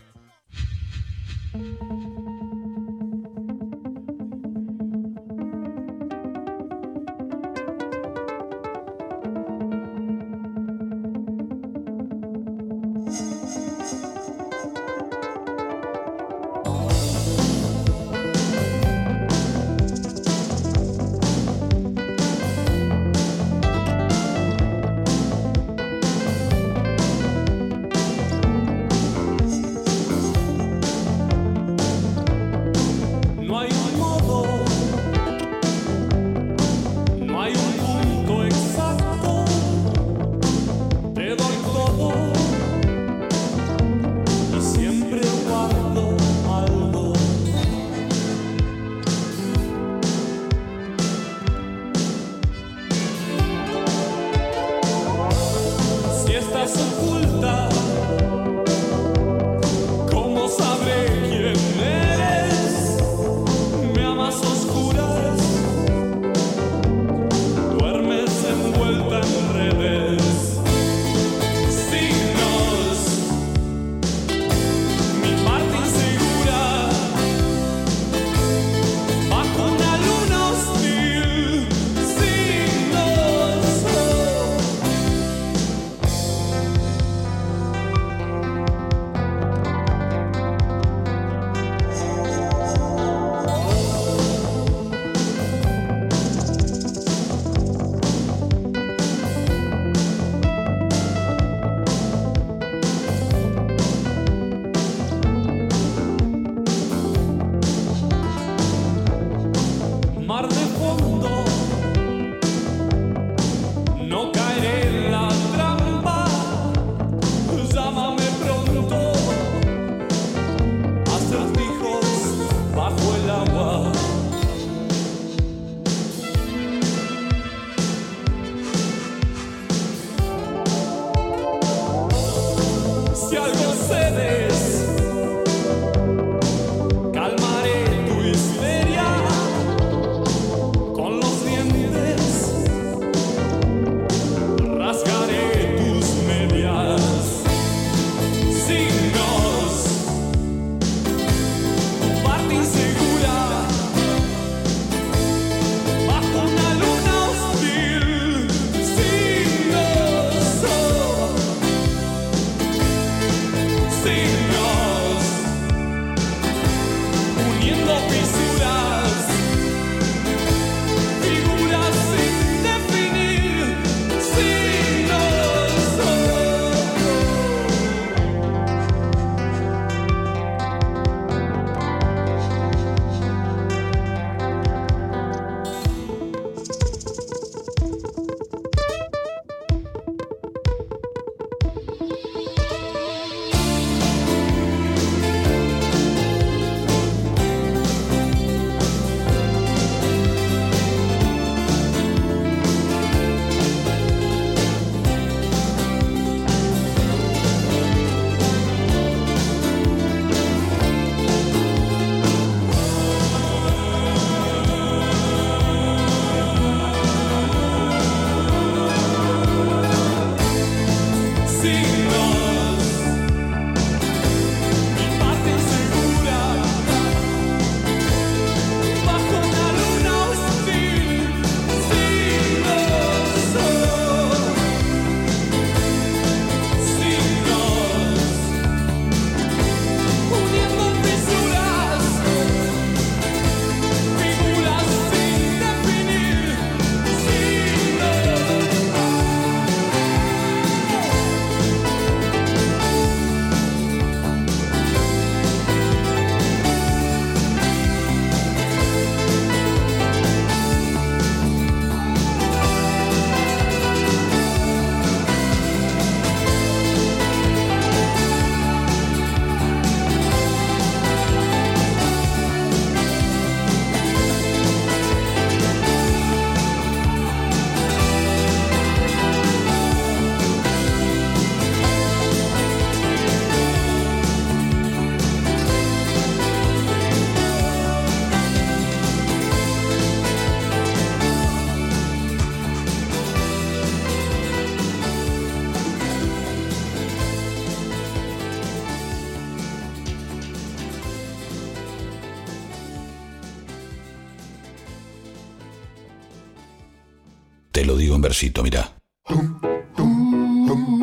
Versito, mirá.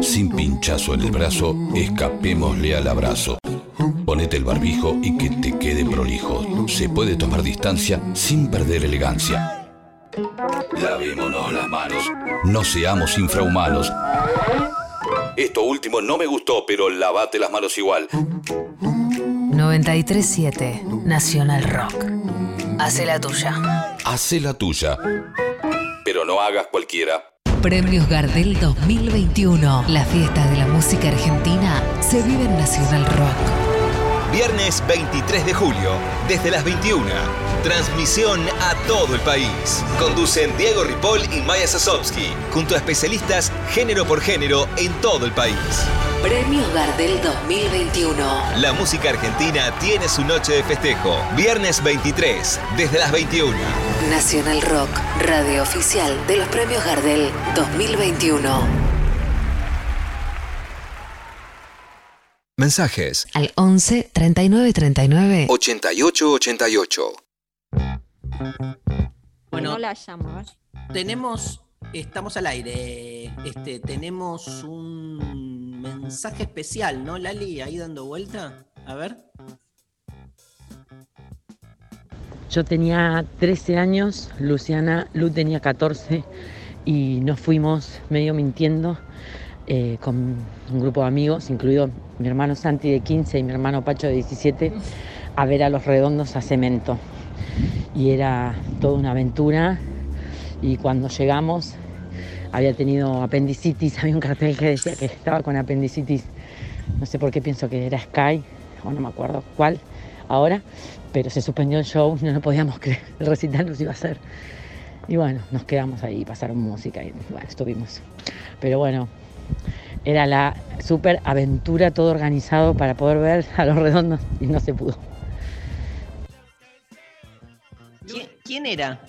Sin pinchazo en el brazo, escapémosle al abrazo. Ponete el barbijo y que te quede prolijo. Se puede tomar distancia sin perder elegancia. Lavémonos las manos. No seamos infrahumanos. Esto último no me gustó, pero lavate las manos igual. 937 Nacional Rock. Hace la tuya. Hacé la tuya. Hagas cualquiera. Premios Gardel 2021. La fiesta de la música argentina se vive en Nacional Rock. Viernes 23 de julio, desde las 21. Transmisión a todo el país. Conducen Diego Ripoll y Maya Sasovsky, junto a especialistas género por género en todo el país. Premios Gardel 2021. La música argentina tiene su noche de festejo. Viernes 23, desde las 21. Nacional Rock, radio oficial de los Premios Gardel 2021. Mensajes Al 11 39 39 8888. Bueno, no la ver. tenemos, estamos al aire, este, tenemos un mensaje especial, ¿no, Lali? Ahí dando vuelta. A ver. Yo tenía 13 años, Luciana, Lu tenía 14 y nos fuimos medio mintiendo eh, con un grupo de amigos, incluido mi hermano Santi de 15 y mi hermano Pacho de 17, a ver a los redondos a cemento. Y era toda una aventura y cuando llegamos había tenido apendicitis, *laughs* había un cartel que decía que estaba con apendicitis, no sé por qué pienso que era Sky, o no me acuerdo cuál ahora, pero se suspendió el show, no lo podíamos creer, el recital nos iba a hacer. Y bueno, nos quedamos ahí, pasaron música y bueno, estuvimos. Pero bueno, era la super aventura, todo organizado para poder ver a los redondos y no se pudo. ¿Quién, quién era?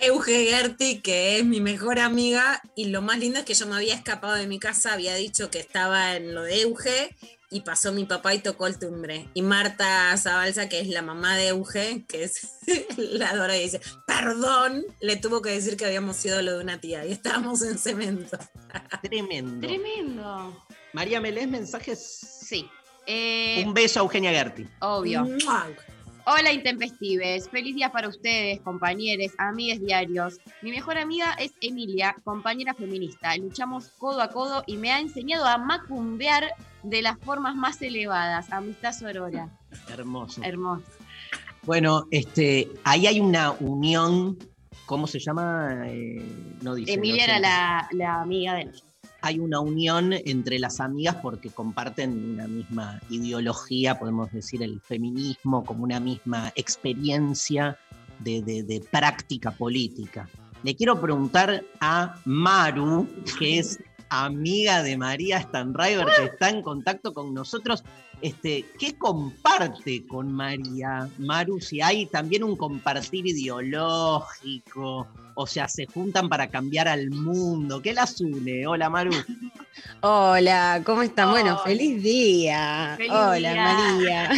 Euge Gerti, que es mi mejor amiga, y lo más lindo es que yo me había escapado de mi casa, había dicho que estaba en lo de Euge, y pasó mi papá y tocó el timbre. Y Marta Zabalza, que es la mamá de Euge, que es *laughs* la Dora, y dice, perdón, le tuvo que decir que habíamos sido lo de una tía, y estábamos en cemento. Tremendo. Tremendo. María Melés, mensajes. Sí. Eh, Un beso a Eugenia Gerti. obvio. ¡Mua! Hola intempestives, feliz día para ustedes, compañeros, amigues diarios. Mi mejor amiga es Emilia, compañera feminista. Luchamos codo a codo y me ha enseñado a macumbear de las formas más elevadas. Amistad sorora. Hermoso. Hermoso. Bueno, este, ahí hay una unión. ¿Cómo se llama? Eh, no dice. Emilia no sé. era la, la amiga de. Hay una unión entre las amigas porque comparten una misma ideología, podemos decir el feminismo como una misma experiencia de, de- práctica política. Le quiero preguntar a Maru, que es amiga de María Stanriver, que está en contacto con nosotros. Este, ¿Qué comparte con María? Maru, si hay también un compartir ideológico, o sea, se juntan para cambiar al mundo. ¿Qué las une? Hola, Maru. *laughs* Hola, ¿cómo están? Bueno, feliz día. Feliz Hola, día. María.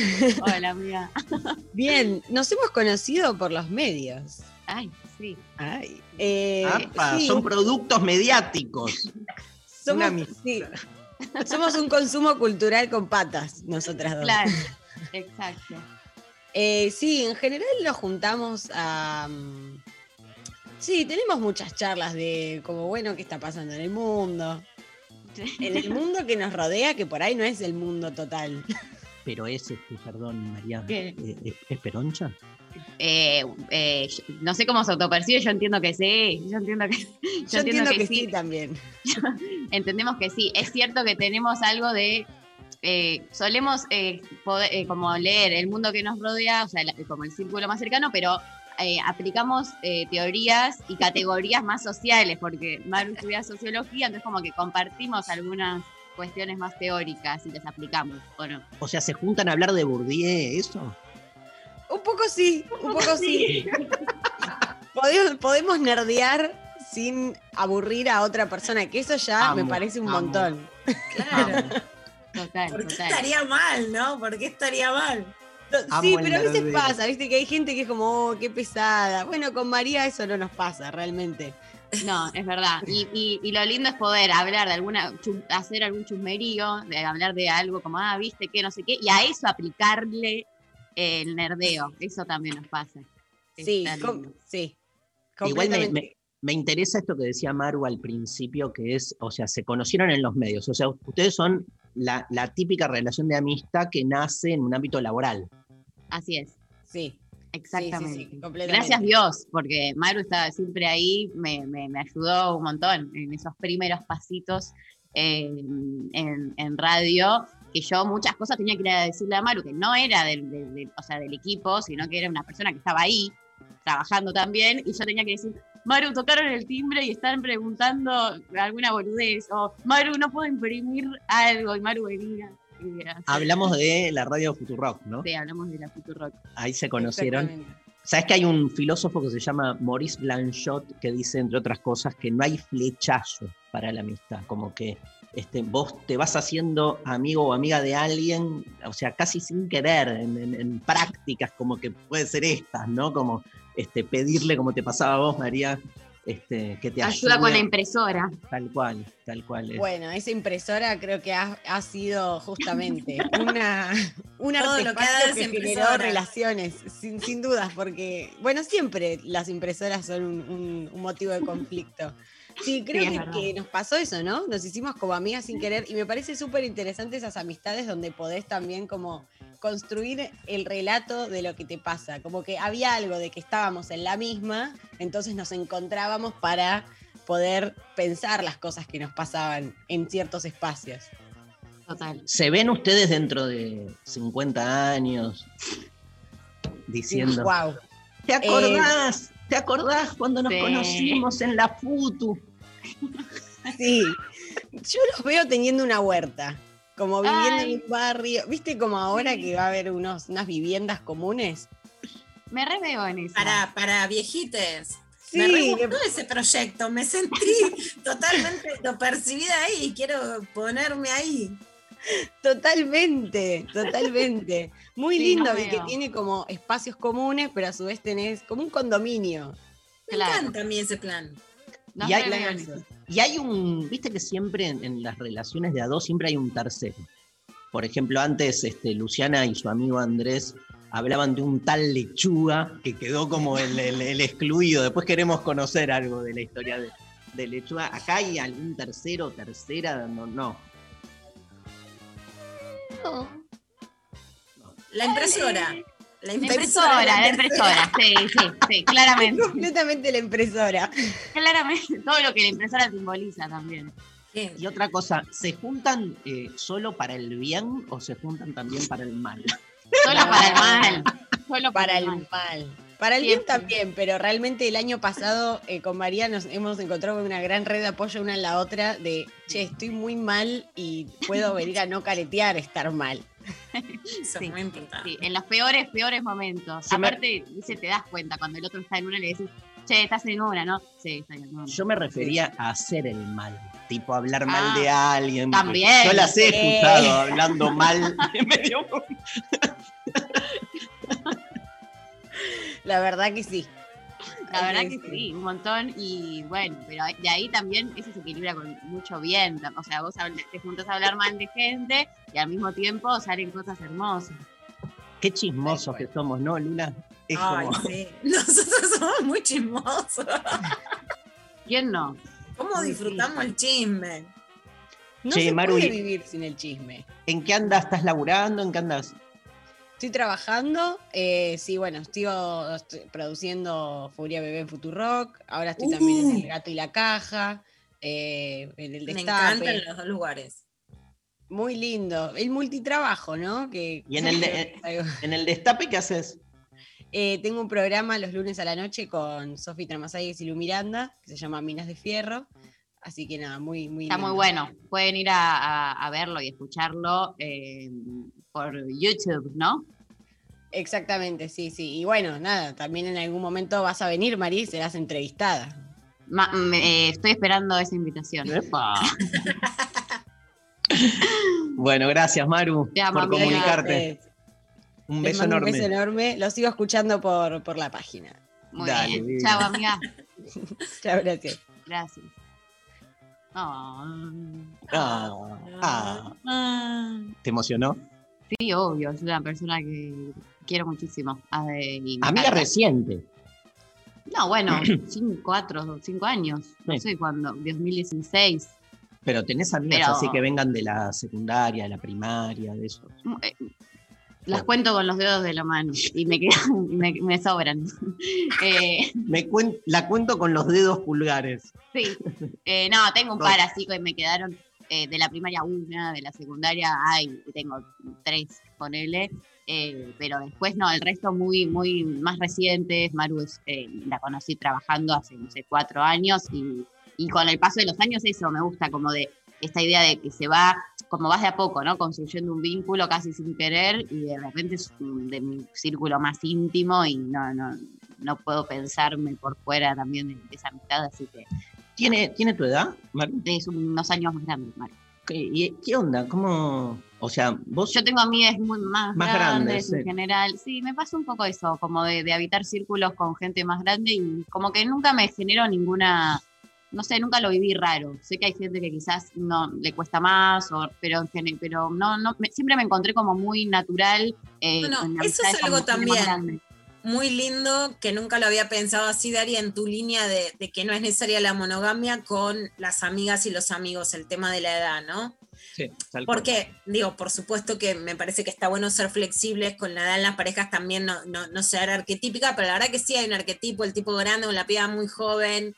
*laughs* Hola, amiga. *laughs* Bien, nos hemos conocido por los medios. Ay, sí. Ay, eh, Apa, sí, son productos mediáticos. somos, una amistad. sí, somos un consumo cultural con patas, nosotras dos. Claro. Exacto. Eh, sí, en general nos juntamos a... mm, Sí, tenemos muchas charlas de como, bueno, qué está pasando en el mundo. En el mundo que nos rodea, que por ahí no es el mundo total. Pero es, este, perdón, María, ¿Qué? eh, eh, ¿es peroncha? Eh, eh, no sé cómo se autopercibe, yo entiendo que sí. Yo entiendo que, *laughs* yo Yo entiendo que sí también. *laughs* entendemos que sí. Es cierto que tenemos algo de. eh, solemos eh, poder- eh, como leer el mundo que nos rodea, o sea, la- como el círculo más cercano, pero eh, aplicamos eh, teorías y categorías más sociales, porque Maru estudia sociología, entonces como que compartimos algunas cuestiones más teóricas y las aplicamos, ¿o no? O sea, se juntan a hablar de Bourdieu, ¿eso? Un poco sí, un poco sí. *laughs* Podemos, podemos nerdear sin aburrir a otra persona, que eso ya me parece un amo. montón. Claro. Total, ¿Por qué total. estaría mal, no? ¿Por qué estaría mal? Sí, pero a veces pasa, viste que hay gente que es como, oh, qué pesada. Bueno, con María eso no nos pasa realmente. No, es verdad. Y, y- y lo lindo es poder hablar de alguna, chum- hacer algún chusmerío, de hablar de algo como, ah, viste que no sé qué, y a eso aplicarle el nerdeo. Eso también nos pasa. Sí, com- sí. Igual me, me- me interesa esto que decía Maru al principio, que es, o sea, se conocieron en los medios. O sea, ustedes son la, la típica relación de amistad que nace en un ámbito laboral. Así es. Sí. Exactamente. Sí, sí. Gracias Dios, porque Maru estaba siempre ahí, me, me- me ayudó un montón en esos primeros pasitos eh, en, en radio, que yo muchas cosas tenía que ir a decirle a Maru, que no era del, del- del- o sea, del equipo, sino que era una persona que estaba ahí, trabajando también, y yo tenía que decir, Maru, tocaron el timbre y están preguntando alguna boludez, o Maru, no puedo imprimir algo, y Maru venía. Hablamos de la radio Futurock, ¿no? Sí, hablamos de la Futurock. Ahí se conocieron. ¿Sabes que hay un filósofo que se llama Maurice Blanchot que dice, entre otras cosas, que no hay flechazo para la amistad? Como que este, vos te vas haciendo amigo o amiga de alguien, o sea, casi sin querer, en, en- en prácticas como que puede ser estas, ¿no? Como este, pedirle, como te pasaba a vos, María, este, que te ayude. Ayuda con la impresora. Tal cual, tal cual. es. Bueno, esa impresora creo que ha, ha sido justamente *laughs* una, un Todo lo que ha artefacto dado que, esa generó impresora. relaciones, sin, sin dudas, porque, bueno, siempre las impresoras son un, un- un motivo de conflicto. Sí, creo Sí, que, que nos pasó eso, ¿no? Nos hicimos como amigas sin querer y me parece súper interesante esas amistades donde podés también como construir el relato de lo que te pasa, como que había algo de que estábamos en la misma, entonces nos encontrábamos para poder pensar las cosas que nos pasaban en ciertos espacios. Total. ¿Se ven ustedes dentro de 50 años diciendo, wow. ¿te acordás? ¿Te acordás cuando nos Sí. conocimos en la Futu? Sí, yo los veo teniendo una huerta, como viviendo Ay. en un barrio, ¿viste como ahora que va a haber unos, unas viviendas comunes? Me re veo en eso. Para, para viejites. Sí, me que- gustó ese proyecto, me sentí *laughs* totalmente, lo de ahí y quiero ponerme ahí. Totalmente, totalmente. Muy Sí, lindo no y que tiene como espacios comunes, pero a su vez tenés como un condominio. Me Claro. encanta a mí ese plan. No Y hay- Y hay un, viste que siempre en, en las relaciones de a dos siempre hay un tercero. Por ejemplo, antes este, Luciana y su amigo Andrés hablaban de un tal lechuga que quedó como el, el- el excluido. Después queremos conocer algo de la historia de, de lechuga. Acá hay algún tercero, tercera, no, no. La impresora. La La impresora, la impresora, sí, sí, sí, claramente. Completamente la impresora. Claramente, todo lo que la impresora simboliza también. Y otra cosa, ¿se juntan eh, solo para el bien o se juntan también para el mal? Solo para el mal. Solo Para el mal. mal. Para el bien también, pero realmente el año pasado eh, con María nos hemos encontrado con una gran red de apoyo una en la otra de, che, estoy muy mal y puedo venir a no caretear estar mal. *laughs* Eso Sí, es muy importante. Sí, en los peores, peores momentos. Yo me- Aparte, dice, te das cuenta cuando el otro está en una le decís, che, estás en una, ¿no? Sí, está en una. Yo me refería a hacer el mal, tipo hablar mal Ah, de alguien. también, Yo las he sí. escuchado hablando mal *laughs* medio. La verdad que sí. La verdad que sí. un montón. Y bueno, pero de ahí también eso se equilibra con mucho bien. O sea, vos te juntas a hablar mal de gente y al mismo tiempo salen cosas hermosas. Qué chismosos que somos, ¿no, Lula? Es Ay, como- sí. *laughs* *laughs* Nosotros somos muy chismosos. ¿Quién no? ¿Cómo disfrutamos el chisme? No Che, se Maru, puede vivir sin el chisme. ¿En qué andas? ¿Estás laburando? ¿En qué andas? Estoy trabajando, eh, sí, bueno, estoy, estoy produciendo Furia Bebé en Futurock, ahora estoy también en El Gato y la Caja, eh, en el Me Destape. encantan los dos lugares. Muy lindo. El multitrabajo, ¿no? Que, ¿Y en el, de- *laughs* en el destape qué haces? Eh, tengo un programa los lunes a la noche con Sofi Tramasayes y Lu Miranda, que se llama Minas de Fierro. Así que nada, muy, muy Está muy bueno. Pueden ir a, a- a verlo y escucharlo eh, por YouTube, ¿no? Exactamente, sí, sí. Y bueno, nada, también en algún momento vas a venir, Marí, serás entrevistada. Ma- me- eh, estoy esperando esa invitación. *laughs* Bueno, gracias, Maru, por comunicarte. Gracias. Un beso mando enorme. Un beso enorme. Lo sigo escuchando por, por la página. Muy Dale, bien. Chao, amiga. *laughs* Chao, gracias. Gracias. Ah. Ah. ¿Te emocionó? Sí, obvio, es una persona que quiero muchísimo. Ah, me Amiga encanta. reciente. No, bueno, *clears throat* cinco, cuatro, cinco años. No Sí. sé cuándo, 2016. Pero tenés amigas Pero- así que vengan de la secundaria, de la primaria, de eso. Eh, Las cuento con los dedos de la mano y me quedan, *laughs* y me, me sobran. *laughs* Eh, Me cuen- la cuento con los dedos pulgares. sí. Eh, no, tengo un par así que me quedaron eh, de la primaria una, de la secundaria hay, tengo tres, ponele. eh, pero después no, el resto muy, muy más recientes. Maru es, eh, la conocí trabajando hace, no sé, cuatro años y, y con el paso de los años eso me gusta como de esta idea de que se va, como vas de a poco, ¿no? Construyendo un vínculo casi sin querer y de repente es de mi círculo más íntimo y no, no, no puedo pensarme por fuera también de, de esa amistad, así que ¿Tiene, ¿tiene tu edad, Maru? es unos años más grande, Maru. ¿Qué, y- qué onda? ¿Cómo? O sea, vos. Yo tengo amigas muy más, Más grandes, grandes, en sí. general. Sí, me pasa un poco eso, como de, de habitar círculos con gente más grande y como que nunca me generó ninguna, no sé, nunca lo viví raro. Sé que hay gente que quizás no le cuesta más, o, pero, pero no, no, me- siempre me encontré como muy natural. eh, Bueno, eso es algo también. Muy lindo que nunca lo había pensado así, Daria, en tu línea de, de que no es necesaria la monogamia con las amigas y los amigos, el tema de la edad, ¿no? Sí, tal cual. Porque, digo, por supuesto que me parece que está bueno ser flexibles con la edad en las parejas también, no, no, no ser arquetípica, pero la verdad que sí hay un arquetipo, el tipo grande con la piba muy joven,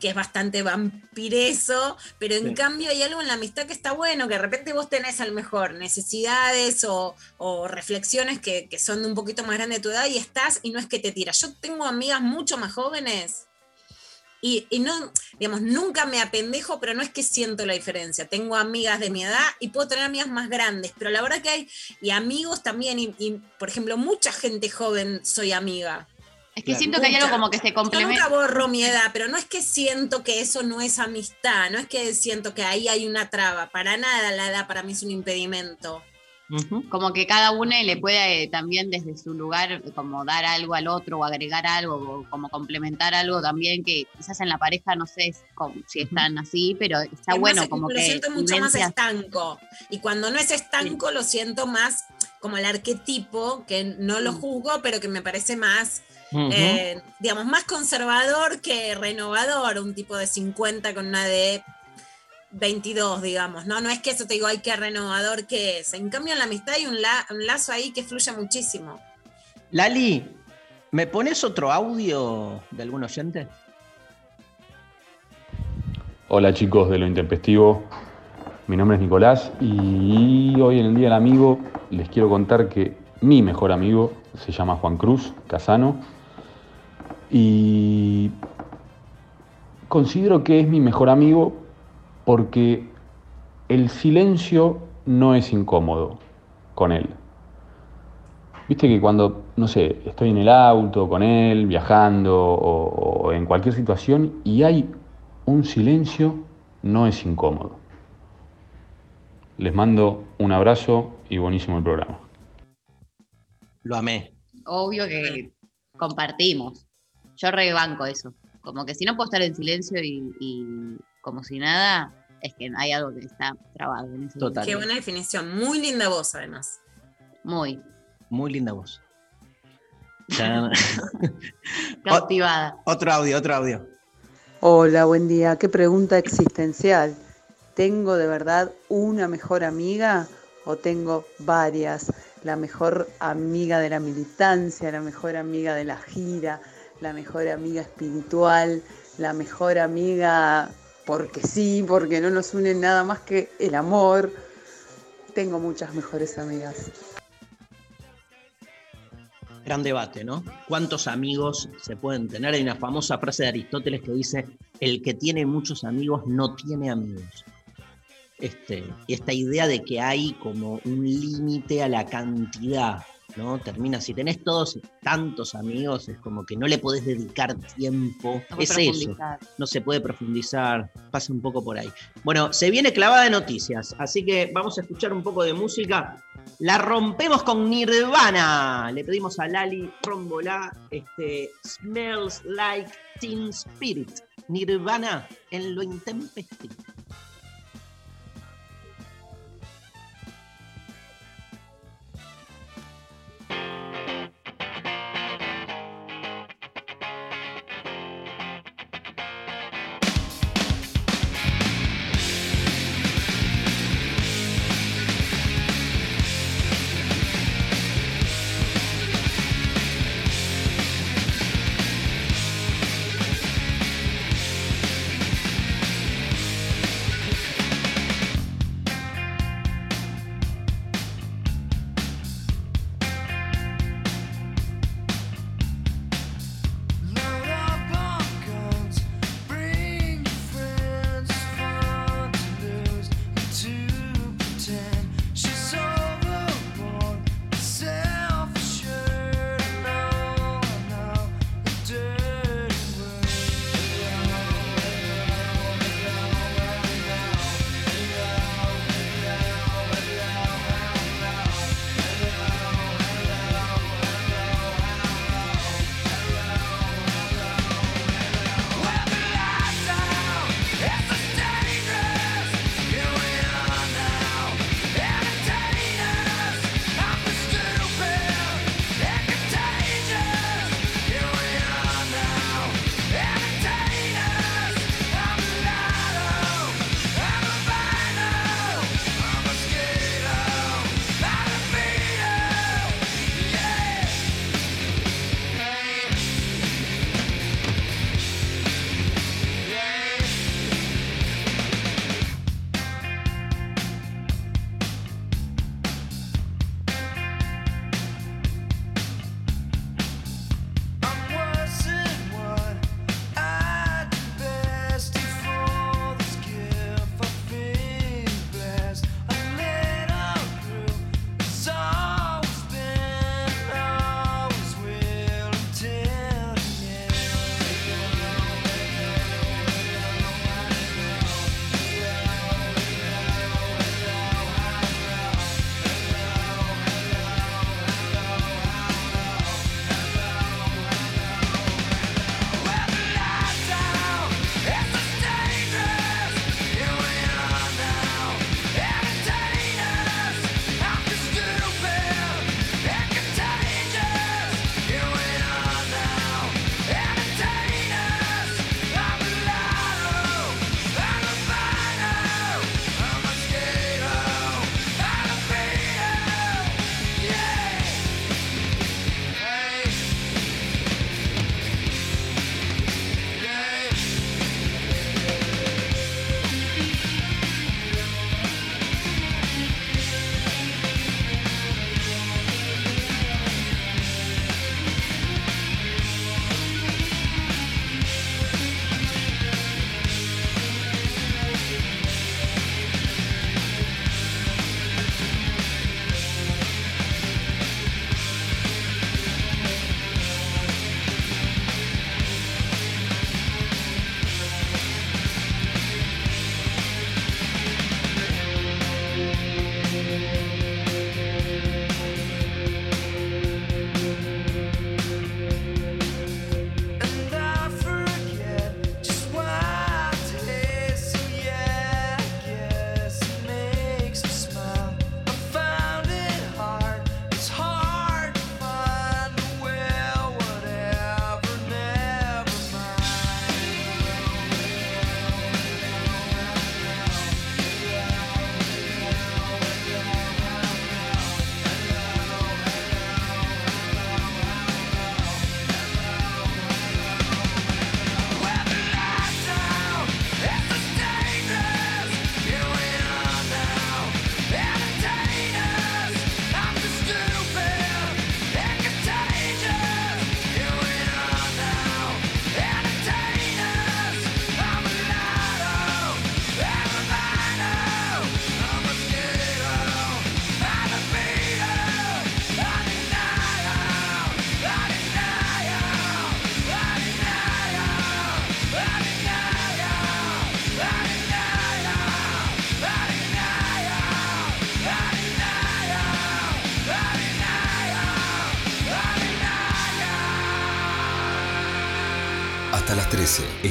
que es bastante vampireso, pero en Sí. cambio hay algo en la amistad que está bueno, que de repente vos tenés a lo mejor necesidades o, o reflexiones que, que son de un poquito más grande de tu edad y estás y no es que te tiras. Yo tengo amigas mucho más jóvenes y, y no, digamos, nunca me apendejo, pero no es que siento la diferencia. Tengo amigas de mi edad y puedo tener amigas más grandes, pero la verdad que hay, y amigos también, y, y, por ejemplo, mucha gente joven soy amiga. Es que siento que hay algo como que se Yo complementa. nunca borro mi edad, pero no es que siento que eso no es amistad, no es que siento que ahí hay una traba, para nada la edad para mí es un impedimento. Como que cada uno le puede eh, también desde su lugar como dar algo al otro o agregar algo o como complementar algo también que quizás en la pareja no sé si están así, pero está Es bueno más- como lo que siento mucho más estanco. Y cuando no es estanco, lo siento más como el arquetipo, que no Mm. lo juzgo, pero que me parece más, Eh, digamos, más conservador que renovador, un tipo de 50 con una de 22, digamos, ¿no? No es que eso te digo, ay, qué renovador que es. En cambio, en la amistad hay un, la- un lazo ahí que fluye muchísimo. Lali, ¿me pones otro audio de algún oyente? Hola chicos de lo intempestivo, mi nombre es Nicolás y hoy en el Día del Amigo les quiero contar que mi mejor amigo se llama Juan Cruz Casano y considero que es mi mejor amigo porque el silencio no es incómodo con él. Viste que cuando, no sé, estoy en el auto con él, viajando o, o en cualquier situación y hay un silencio, no es incómodo. Les mando un abrazo y buenísimo el programa. Lo amé. Obvio que compartimos. Yo rebanco eso. Como que si no puedo estar en silencio y, y como si nada, es que hay algo que está trabado en ese Qué buena definición. Muy linda voz, además. Muy. Muy linda voz. *laughs* *laughs* Cautivada. otro audio, otro audio. Hola, buen día. Qué pregunta existencial. ¿Tengo de verdad una mejor amiga o tengo varias? La mejor amiga de la militancia, la mejor amiga de la gira, la mejor amiga espiritual, la mejor amiga porque sí, porque no nos une nada más que el amor. Tengo muchas mejores amigas. Gran debate, ¿no? ¿Cuántos amigos se pueden tener? Hay una famosa frase de Aristóteles que dice, el que tiene muchos amigos no tiene amigos. Este, esta idea de que hay como un límite a la cantidad, ¿no? Termina, si tenés todos tantos amigos, es como que no le podés dedicar tiempo. No es eso, no se puede profundizar, pasa un poco por ahí. Bueno, se viene clavada de noticias, así que vamos a escuchar un poco de música La rompemos con Nirvana. Le pedimos a Lali Rombolá este, Smells Like Teen Spirit. Nirvana en lo intempestivo.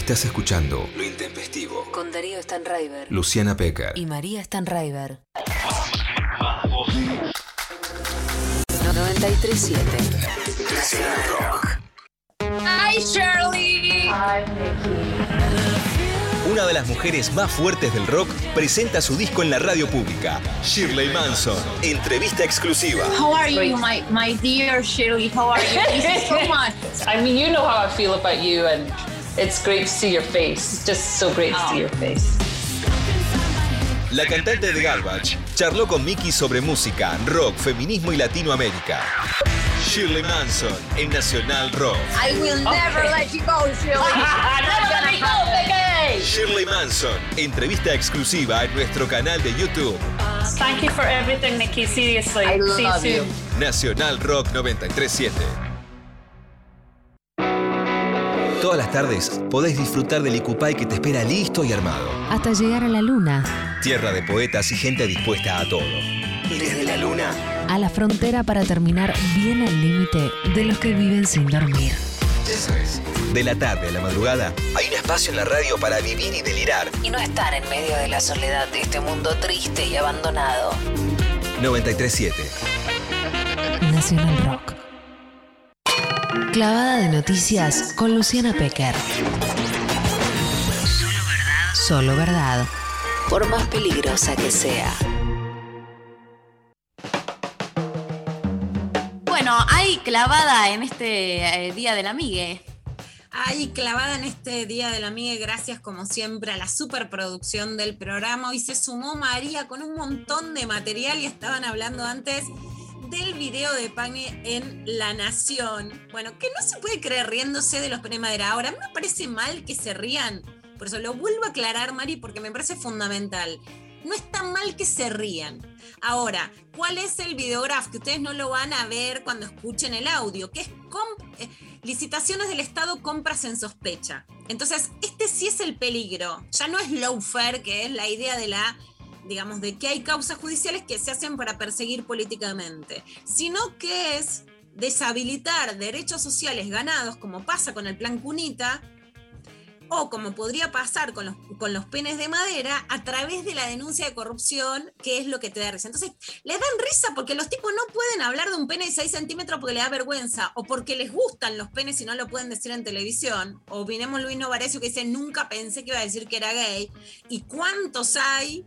Estás escuchando Lo Intempestivo. Con Darío Stanraiver. Luciana Pecker. Y María Stanraiver. 937. Nacional Rock. ¡Ay, Shirley! Una de las mujeres más fuertes del rock presenta su disco en la radio pública. Shirley Manson. Entrevista exclusiva. How are you, my, my dear Shirley? How are you? Thank you so *laughs* much. I mean, you know how I feel about you, and it's great to see your face. It's just so great to see your face. La cantante de Garbage charló con Mickey sobre música, rock, feminismo y Latinoamérica. Shirley Manson en Nacional Rock. I will never let you go, Shirley. *laughs* Go. Shirley Manson. Entrevista exclusiva en nuestro canal de YouTube. Thank you for everything, Nikki. Seriously. I See you love you. Nacional Rock 937. Todas las tardes podés disfrutar del Icupay que te espera listo y armado. Hasta llegar a la luna. Tierra de poetas y gente dispuesta a todo. Desde la luna. A la frontera para terminar bien al límite de los que viven sin dormir. Eso es. De la tarde a la madrugada hay un espacio en la radio para vivir y delirar. Y no estar en medio de la soledad de este mundo triste y abandonado. 937. Nacional Rock. Clavada de noticias con Luciana Pecker. Solo verdad. Solo verdad. Por más peligrosa que sea. Bueno, hay clavada en este eh, Día del Amigue. Ahí clavada en este Día de la Amiga, gracias como siempre a la superproducción del programa. Hoy se sumó María con un montón de material y estaban hablando antes del video de Pagni en La Nación. Bueno, que no se puede creer riéndose de los premios Madera. Ahora, me parece mal que se rían. Por eso lo vuelvo a aclarar, Mari, porque me parece fundamental. No está mal que se rían. Ahora, ¿cuál es el videograf? Que ustedes no lo van a ver cuando escuchen el audio, que es eh, licitaciones del Estado, compras en sospecha. Entonces, este sí es el peligro. Ya no es lawfare, que es la idea de la digamos, de que hay causas judiciales que se hacen para perseguir políticamente, sino que es deshabilitar derechos sociales ganados, como pasa con el plan Cunita, o como podría pasar con los, con los penes de madera, a través de la denuncia de corrupción, que es lo que te da risa. Entonces, les dan risa porque los tipos no pueden hablar de un pene de 6 centímetros porque le da vergüenza, o porque les gustan los penes y no lo pueden decir en televisión, o vinemos Luis Novarecio que dice, nunca pensé que iba a decir que era gay, y cuántos hay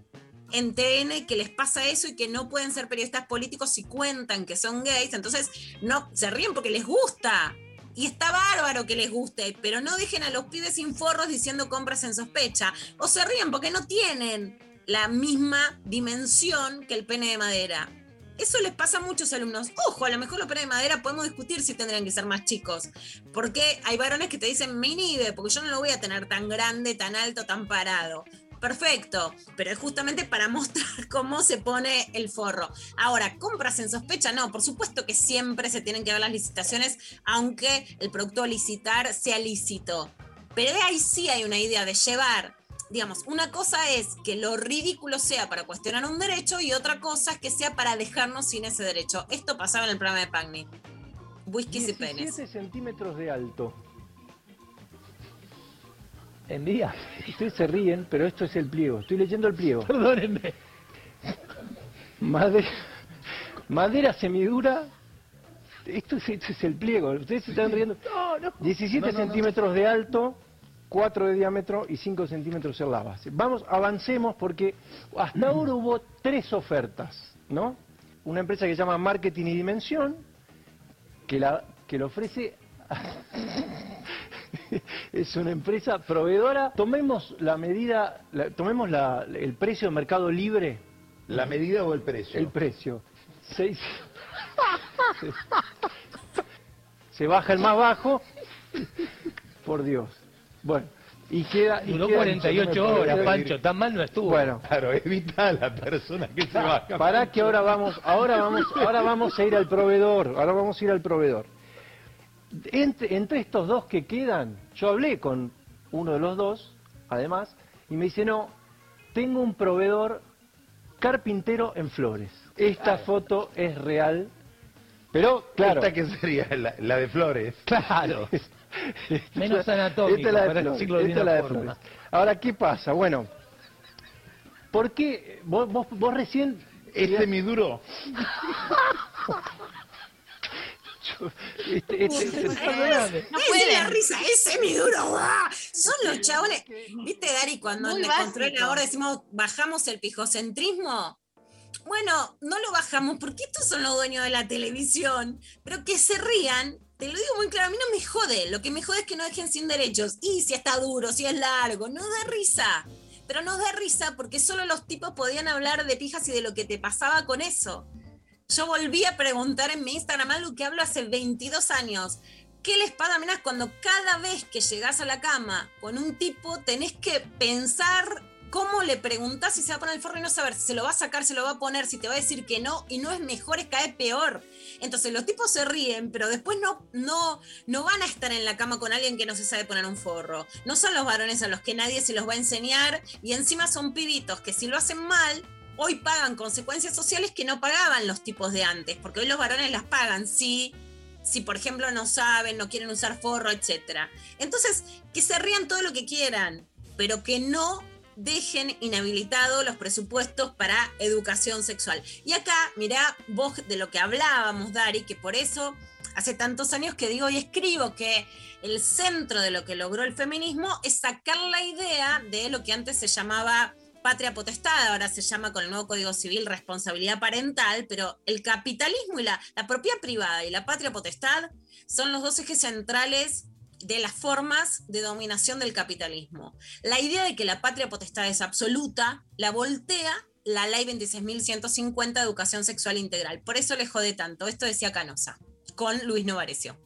en TN que les pasa eso y que no pueden ser periodistas políticos si cuentan que son gays, entonces no se ríen porque les gusta. Y está bárbaro que les guste, pero no dejen a los pibes sin forros diciendo compras en sospecha. O se ríen porque no tienen la misma dimensión que el pene de madera. Eso les pasa a muchos alumnos. Ojo, a lo mejor los penes de madera podemos discutir si tendrían que ser más chicos. Porque hay varones que te dicen, me inhibe, porque yo no lo voy a tener tan grande, tan alto, tan parado. Perfecto, pero es justamente para mostrar *laughs* cómo se pone el forro. Ahora, compras en sospecha, no, por supuesto que siempre se tienen que ver las licitaciones, aunque el producto a licitar sea lícito. Pero de ahí sí hay una idea de llevar, digamos, una cosa es que lo ridículo sea para cuestionar un derecho y otra cosa es que sea para dejarnos sin ese derecho. Esto pasaba en el programa de Pagni. Whiskies y penes. 17 centímetros de alto. En día, ustedes se ríen, pero esto es el pliego. Estoy leyendo el pliego. Perdónenme. Madera, madera semidura. Esto es, esto es el pliego. Ustedes se están riendo. 17 No, no, no. centímetros de alto, 4 de diámetro y 5 centímetros en la base. Vamos, avancemos porque hasta ahora hubo tres ofertas, ¿no? Una empresa que se llama Marketing y Dimensión, que, la, que lo ofrece *laughs* es una empresa proveedora. Tomemos la medida, la- tomemos la- el precio de mercado libre. ¿La medida o el precio? El precio. Seis- *laughs* Se baja el más bajo. Por Dios. Bueno. Y queda. y Duró queda- 48 horas, Pancho, tan mal no estuvo. Bueno. Claro, evita a la persona que se baja. Para que ahora vamos, ahora vamos, ahora vamos a ir al proveedor, ahora vamos a ir al proveedor. Entre, entre estos dos que quedan, yo hablé con uno de los dos, además, y me dice, no, tengo un proveedor carpintero en Flores. Esta foto es real, pero claro. ¿Esta qué sería? La, la de Flores. Claro. *laughs* Menos anatómico, Esta es la de Flores, de esta es una la de. Flores. Ahora, ¿qué pasa? Bueno, ¿por qué vos, vos, vos recién... Este mi duro. Yo- *laughs* este- este- este-. No es la risa, ese mi duro. ¡guau! Son los chabones. ¿Viste, Dari, cuando Muy en el control básico. ahora decimos bajamos el pijocentrismo? Bueno, no lo bajamos porque estos son los dueños de la televisión, pero que se rían. Te lo digo muy claro, a mí no me jode. Lo que me jode es que no dejen sin derechos. Y si está duro, si es largo, no da risa. Pero nos da risa porque solo los tipos podían hablar de pijas y de lo que te pasaba con eso. Yo volví a preguntar en mi Instagram algo que hablo hace 22 años. ¿Qué les pasa, minas, cuando cada vez que llegás a la cama con un tipo tenés que pensar cómo le preguntás si se va a poner el forro y no saber si se lo va a sacar, se lo va a poner, si te va a decir que no, y no es mejor, es caer peor. Entonces los tipos se ríen, pero después no, no, no van a estar en la cama con alguien que no se sabe poner un forro. No son los varones a los que nadie se los va a enseñar, y encima son pibitos que si lo hacen mal, hoy pagan consecuencias sociales que no pagaban los tipos de antes, porque hoy los varones las pagan, sí, si por ejemplo no saben, no quieren usar forro, etc. Entonces, que se rían todo lo que quieran, pero que no dejen inhabilitados los presupuestos para educación sexual. Y acá, mirá vos de lo que hablábamos, Dari, que por eso hace tantos años que digo y escribo que el centro de lo que logró el feminismo es sacar la idea de lo que antes se llamaba patria potestad, ahora se llama con el nuevo Código Civil responsabilidad parental, pero el capitalismo y la, la propiedad privada y la patria potestad son los dos ejes centrales de las formas de dominación del capitalismo. La idea de que la patria potestad es absoluta la voltea la ley 26.150 de educación sexual integral. Por eso le jode tanto. Esto decía Canosa, con Luis Novarecio.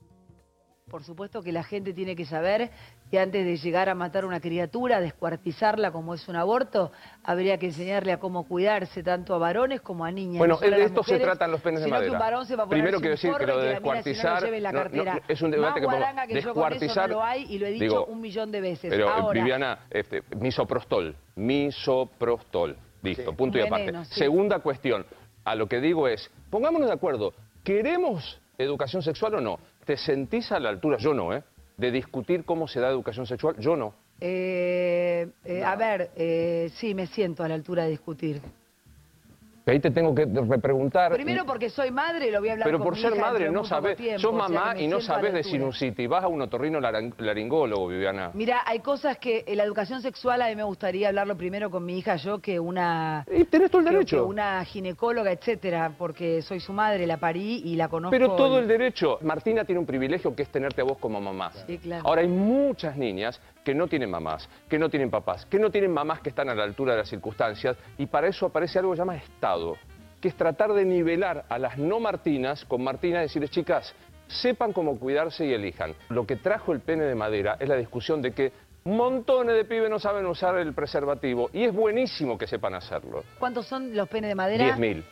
Por supuesto que la gente tiene que saber que antes de llegar a matar a una criatura, descuartizarla como es un aborto, habría que enseñarle a cómo cuidarse tanto a varones como a niñas. Bueno, no de esto se mujeres, tratan los penes de madera. que un varón se va a poner Primero quiero decir que lo de si no, descuartizar no, es un debate que podemos- que descuartizar, lo hay y lo he dicho digo, un millón de veces. Pero eh, Ahora, Viviana, este, misoprostol, misoprostol, listo, punto y aparte. veneno, sí. Segunda cuestión, a lo que digo es, pongámonos de acuerdo, ¿queremos educación sexual o no? ¿Te sentís a la altura? Yo no, ¿eh? De discutir cómo se da educación sexual, yo no. eh, eh, a ver, eh, sí, me siento a la altura de discutir. Ahí te tengo que repreguntar. Primero porque soy madre y lo voy a hablar Pero con por mi ser hija madre no sabes, tiempo, sos o sea que mamá y no sabes de sinusitis, vas a un otorrino laring- laringólogo, Viviana. Mira, hay cosas que en la educación sexual a mí me gustaría hablarlo primero con mi hija yo que una y tenés todo el que- derecho. que una ginecóloga, etcétera, porque soy su madre, la parí y la conozco. Pero todo y- el derecho. Martina tiene un privilegio que es tenerte a vos como mamá. Sí, claro. Ahora hay muchas niñas que no tienen mamás, que no tienen papás, que no tienen mamás que están a la altura de las circunstancias y para eso aparece algo que se llama Estado, que es tratar de nivelar a las no Martinas con Martina y decirles, chicas, sepan cómo cuidarse y elijan. Lo que trajo el pene de madera es la discusión de que montones de pibes no saben usar el preservativo y es buenísimo que sepan hacerlo. ¿Cuántos son los penes de madera? 10.000.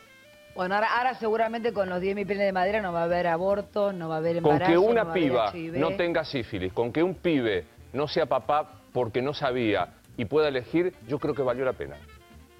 Bueno, ahora, ahora seguramente con los 10.000 penes de madera no va a haber aborto, no va a haber Con embarazo, que no una piba no tenga sífilis, con que un pibe no sea papá porque no sabía y pueda elegir, yo creo que valió la pena.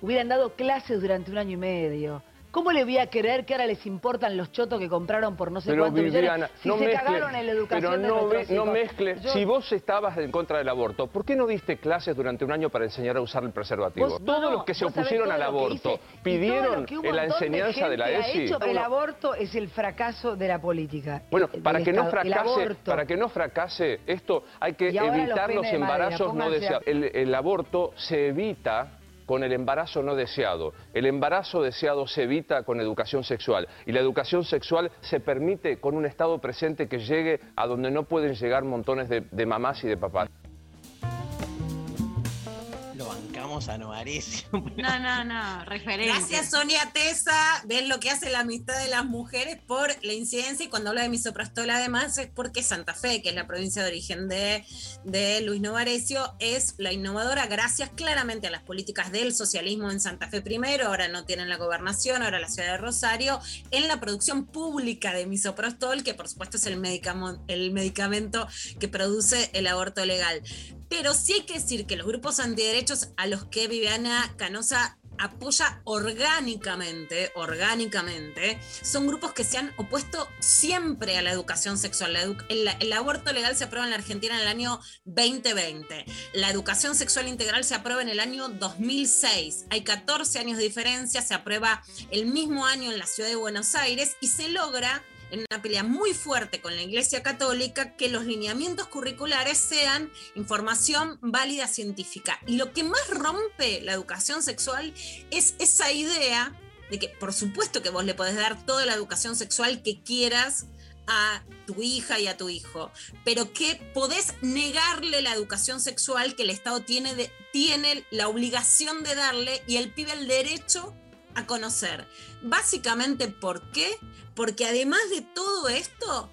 Hubieran dado clases durante un año y medio. ¿Cómo le voy a creer que ahora les importan los chotos que compraron por no sé Pero cuántos Viviana, millones? Si no se mezcle, cagaron en la educación pero de no, mezcles. Yo- Si vos estabas en contra del aborto, ¿por qué no diste clases durante un año para enseñar a usar el preservativo? Vos- Todos no, los que se opusieron al aborto hice pidieron en la enseñanza de, la ESI. hecho, el aborto es el fracaso de la política. Bueno, el- para que no Estado. Fracase, para que no fracase esto, hay que los evitar los, de madera, embarazos no deseados. El, el aborto se evita con el embarazo no deseado. El embarazo deseado se evita con educación sexual. Y la educación sexual se permite con un Estado presente que llegue a donde no pueden llegar montones de, de mamás y de papás. A Novarecio. *laughs* No, no, no, referencia. Gracias, Sonia Tesa. Ves lo que hace la amistad de las mujeres por la incidencia. Y cuando habla de misoprostol, además, es porque Santa Fe, que es la provincia de origen de, de Luis Novarecio, es la innovadora, gracias claramente a las políticas del socialismo en Santa Fe primero. Ahora no tienen la gobernación, ahora la ciudad de Rosario, en la producción pública de misoprostol, que por supuesto es el, el medicamento que produce el aborto legal. Pero sí hay que decir que los grupos antiderechos a los que Viviana Canosa apoya orgánicamente, orgánicamente, son grupos que se han opuesto siempre a la educación sexual. El, el aborto legal se aprueba en la Argentina en el año 2020. La educación sexual integral se aprueba en el año 2006. Hay 14 años de diferencia, se aprueba el mismo año en la ciudad de Buenos Aires y se logra en una pelea muy fuerte con la Iglesia Católica que los lineamientos curriculares sean información válida científica. Y lo que más rompe la educación sexual es esa idea de que, por supuesto que vos le podés dar toda la educación sexual que quieras a tu hija y a tu hijo, pero que podés negarle la educación sexual que el Estado tiene, tiene la obligación de darle y el pibe el derecho a conocer. Básicamente, ¿por qué? Porque además de todo esto,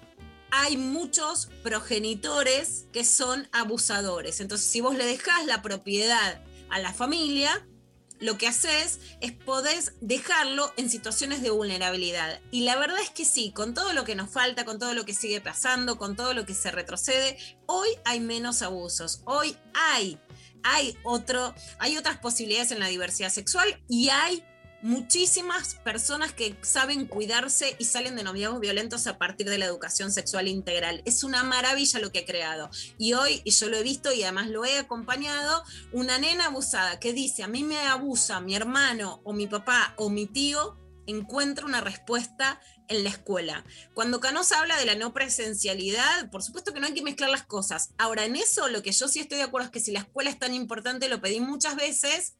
hay muchos progenitores que son abusadores. Entonces, si vos le dejás la propiedad a la familia, lo que haces es podés dejarlo en situaciones de vulnerabilidad. Y la verdad es que sí, con todo lo que nos falta, con todo lo que sigue pasando, con todo lo que se retrocede, hoy hay menos abusos. Hoy hay, hay otro, hay otras posibilidades en la diversidad sexual y hay muchísimas personas que saben cuidarse y salen de noviazgos violentos a partir de la educación sexual integral. Es una maravilla lo que ha creado. Y hoy, y yo lo he visto y además lo he acompañado, una nena abusada que dice, a mí me abusa mi hermano o mi papá o mi tío, encuentra una respuesta en la escuela. Cuando Canosa habla de la no presencialidad, por supuesto que no hay que mezclar las cosas. Ahora, en eso lo que yo sí estoy de acuerdo es que si la escuela es tan importante, lo pedí muchas veces,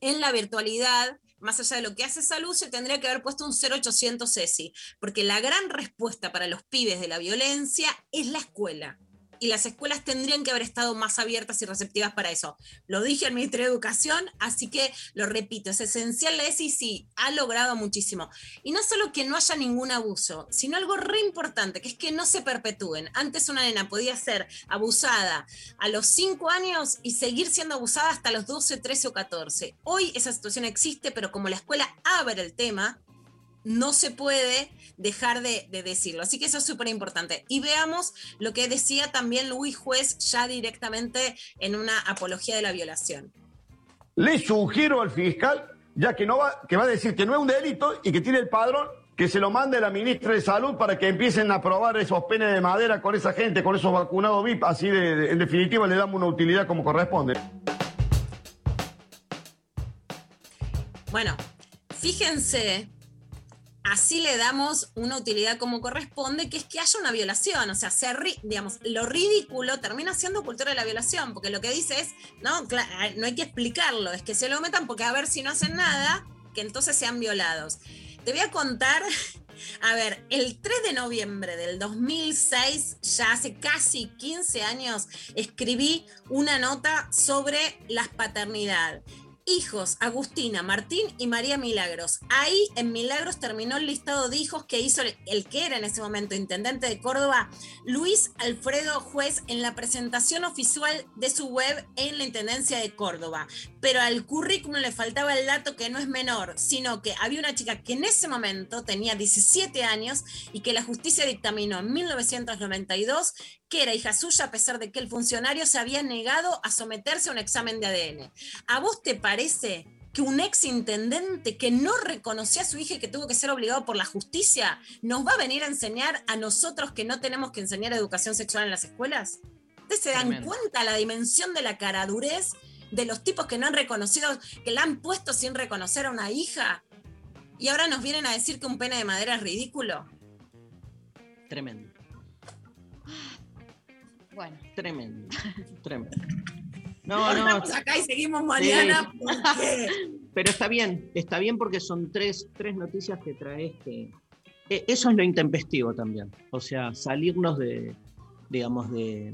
en la virtualidad, más allá de lo que hace salud, se tendría que haber puesto un 0800 CESI, porque la gran respuesta para los pibes de la violencia es la escuela. Y las escuelas tendrían que haber estado más abiertas y receptivas para eso. Lo dije al Ministerio de Educación, así que lo repito, es esencial la ESI, sí, ha logrado muchísimo. Y no solo que no haya ningún abuso, sino algo re importante, que es que no se perpetúen. Antes una nena podía ser abusada a los 5 años y seguir siendo abusada hasta los 12, 13 o 14. Hoy esa situación existe, pero como la escuela abre el tema, no se puede dejar de, de decirlo. Así que eso es súper importante. Y veamos lo que decía también Luis Juez ya directamente en una apología de la violación. Le sugiero al fiscal, ya que, no va, que va a decir que no es un delito y que tiene el padrón, que se lo mande la ministra de Salud para que empiecen a probar esos penes de madera con esa gente, con esos vacunados VIP. Así, de, de- en definitiva, le damos una utilidad como corresponde. Bueno, fíjense, así le damos una utilidad como corresponde, que es que haya una violación. O sea, se digamos, lo ridículo termina siendo cultura de la violación, porque lo que dice es, no, no hay que explicarlo, es que se lo metan porque a ver si no hacen nada, que entonces sean violados. Te voy a contar, *laughs* a ver, el 3 de noviembre del 2006, ya hace casi 15 años, escribí una nota sobre la paternidad. Hijos, Agustina, Martín y María Milagros. Ahí en Milagros terminó el listado de hijos que hizo el, el que era en ese momento intendente de Córdoba, Luis Alfredo Juez, en la presentación oficial de su web en la Intendencia de Córdoba. Pero al currículum le faltaba el dato que no es menor, sino que había una chica que en ese momento tenía 17 años y que la justicia dictaminó en 1992 que era hija suya a pesar de que el funcionario se había negado a someterse a un examen de ADN. ¿A vos te parece que un ex intendente que no reconocía a su hija y que tuvo que ser obligado por la justicia nos va a venir a enseñar a nosotros que no tenemos que enseñar educación sexual en las escuelas? ¿Ustedes se dan Tremendo. cuenta la dimensión de la caradurez de los tipos que no han reconocido, que la han puesto sin reconocer a una hija? Y ahora nos vienen a decir que un pene de madera es ridículo. Tremendo, Bueno. tremendo, *laughs* tremendo. No, no. Estamos acá y seguimos mañana Sí. porque *laughs* Pero está bien, está bien porque son tres, tres noticias que traes que... eh, Eso es lo intempestivo también. O sea, salirnos de, digamos, de,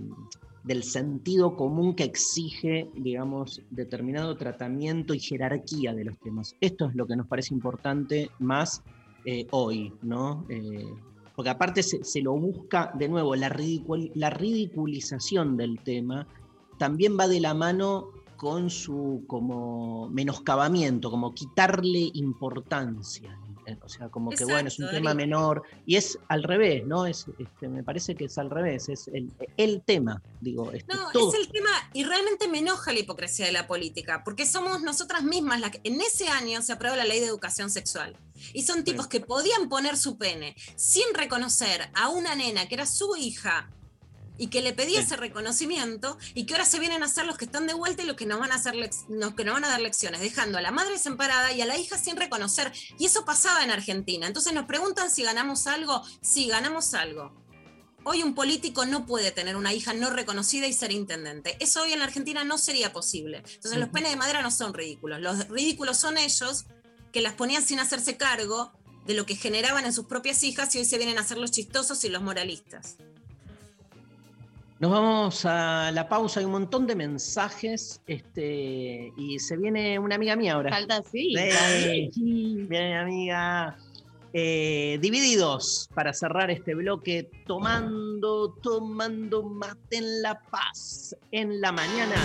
del sentido común que exige, digamos, determinado tratamiento y jerarquía de los temas. Esto es lo que nos parece importante más eh, hoy, ¿no? Eh, porque aparte se, se lo busca, de nuevo, la, la ridiculización del tema también va de la mano con su como menoscabamiento, como quitarle importancia. O sea, como que Exacto, bueno, es un tema menor. Y es al revés, ¿no? Es, este, me parece que es al revés, es el, el tema, digo. este, No, todo. es el tema, y realmente me enoja la hipocresía de la política, porque somos nosotras mismas las que en ese año se aprobó la ley de educación sexual. Y son tipos que podían poner su pene sin reconocer a una nena que era su hija y que le pedía Sí. ese reconocimiento y que ahora se vienen a ser los que están de vuelta y los que nos van a hacer lec- los que nos van a dar lecciones, dejando a la madre desamparada y a la hija sin reconocer. Y eso pasaba en Argentina. Entonces nos preguntan si ganamos algo. Sí, ganamos algo. Hoy un político no puede tener una hija no reconocida y ser intendente. Eso hoy en la Argentina no sería posible. Entonces los penes de madera no son ridículos. Los ridículos son ellos que las ponían sin hacerse cargo de lo que generaban en sus propias hijas y hoy se vienen a hacer los chistosos y los moralistas. Nos vamos a la pausa, hay un montón de mensajes, este, y se viene una amiga mía ahora. Falta sí. Eh, Viene mi amiga. Eh, divididos para cerrar este bloque, tomando, tomando mate en la paz en la mañana.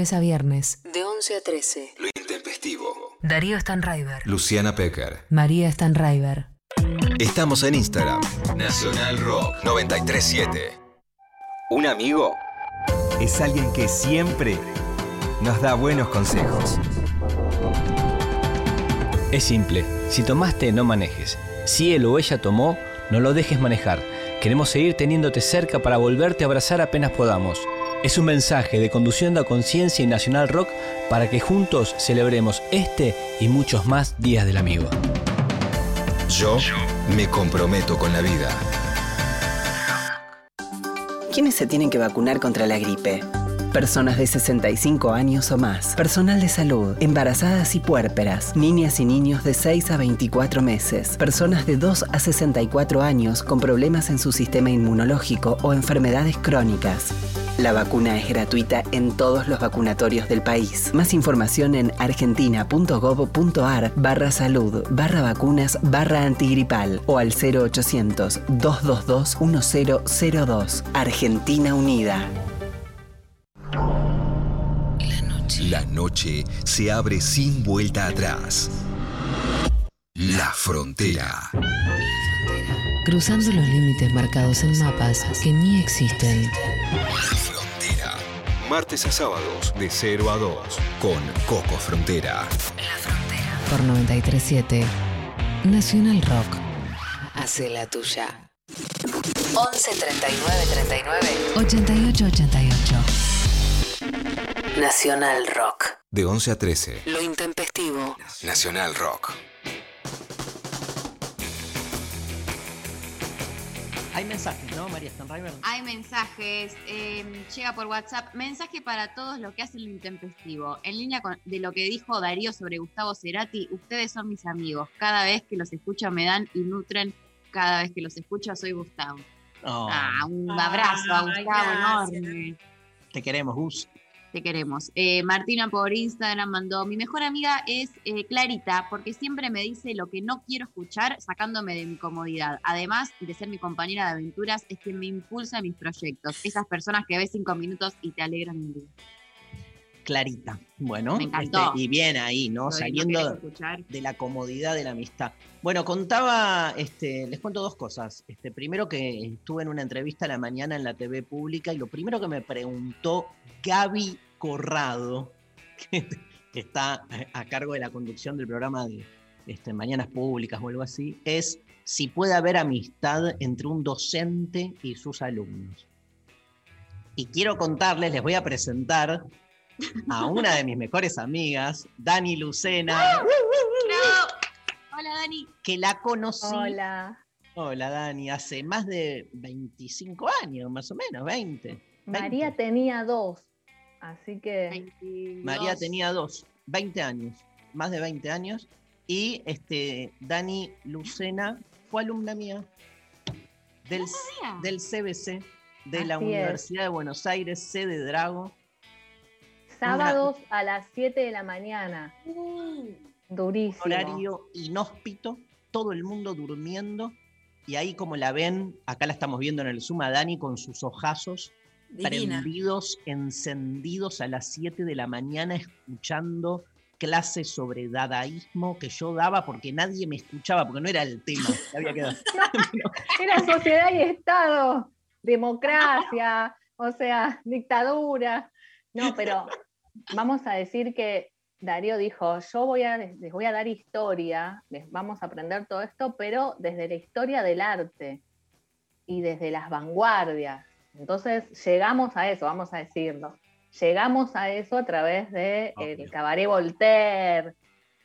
Lunes a viernes, de 11 a 13. Lo intempestivo. Darío Stanraiver, Luciana Pecker. María Stanraiver. Estamos en Instagram. Nacional Rock 937. Un amigo es alguien que siempre nos da buenos consejos. Es simple, si tomaste no manejes. Si él o ella tomó, no lo dejes manejar. Queremos seguir teniéndote cerca para volverte a abrazar apenas podamos. Es un mensaje de Conduciendo a Conciencia y Nacional Rock para que juntos celebremos este y muchos más días del amigo. Yo me comprometo con la vida. ¿Quiénes se tienen que vacunar contra la gripe? Personas de 65 años o más, personal de salud, embarazadas y puérperas, niñas y niños de 6 a 24 meses, personas de 2 a 64 años con problemas en su sistema inmunológico o enfermedades crónicas. La vacuna es gratuita en todos los vacunatorios del país. Más información en argentina.gov.ar barra salud barra vacunas barra antigripal o al 0800 222 1002. Argentina Unida. La noche se abre sin vuelta atrás. La frontera. Cruzando los límites marcados en mapas que ni existen. Frontera. Martes a sábados de 0 a 2 con Coco Frontera. Por 937 Nacional Rock. Hace la tuya. 11 39 39 88 88. Nacional Rock. De 11 a 13. Lo intempestivo. Nacional Rock. Hay mensajes, ¿no, María Stanriver? Hay mensajes, eh, llega por WhatsApp, mensaje para todos los que hacen lo intempestivo. En línea con, de lo que dijo Darío sobre Gustavo Cerati, ustedes son mis amigos. Cada vez que los escucho me dan y nutren. Cada vez que los escucho soy Gustavo. Oh, Ah, un abrazo a Gustavo gracias. enorme. Te queremos, Gus. Te queremos. Eh, Martina por Instagram mandó, mi mejor amiga es eh, Clarita, porque siempre me dice lo que no quiero escuchar, sacándome de mi comodidad. Además de ser mi compañera de aventuras, es quien me impulsa mis proyectos. Esas personas que ves cinco minutos y te alegran el día. Clarita. Bueno, Me este, y bien ahí, ¿no? Lo de no Saliendo de la comodidad de la amistad. Bueno, contaba, este, les cuento dos cosas. Este, primero que estuve en una entrevista a la mañana en la TV pública y lo primero que me preguntó Gaby Corrado, *laughs* que, que está a cargo de la conducción del programa de este, Mañanas Públicas o algo así, es si puede haber amistad entre un docente y sus alumnos. Y quiero contarles, les voy a presentar a una de mis mejores amigas, Dani Lucena, Hola, Dani. que la conocí. Hola. Hola, Dani, hace más de 25 años, más o menos, 20. María tenía dos, así que... María tenía dos, 20 años, más de 20 años. Y este, Dani Lucena fue alumna mía del, del CBC, de la es. Universidad de Buenos Aires, sede Drago. Sábados a las 7 de la mañana. Durísimo. horario inhóspito, todo el mundo durmiendo. Y ahí como la ven, acá la estamos viendo en el Zoom a Dani con sus ojazos Divina. prendidos, encendidos a las 7 de la mañana escuchando clases sobre dadaísmo que yo daba porque nadie me escuchaba, porque no era el tema. que *laughs* había quedado. *laughs* Era sociedad y Estado, democracia, o sea, dictadura. No, pero vamos a decir que Darío dijo, yo voy a, les voy a dar historia, les vamos a aprender todo esto, pero desde la historia del arte y desde las vanguardias. Entonces llegamos a eso, vamos a decirlo. Llegamos a eso a través de el Cabaret Voltaire.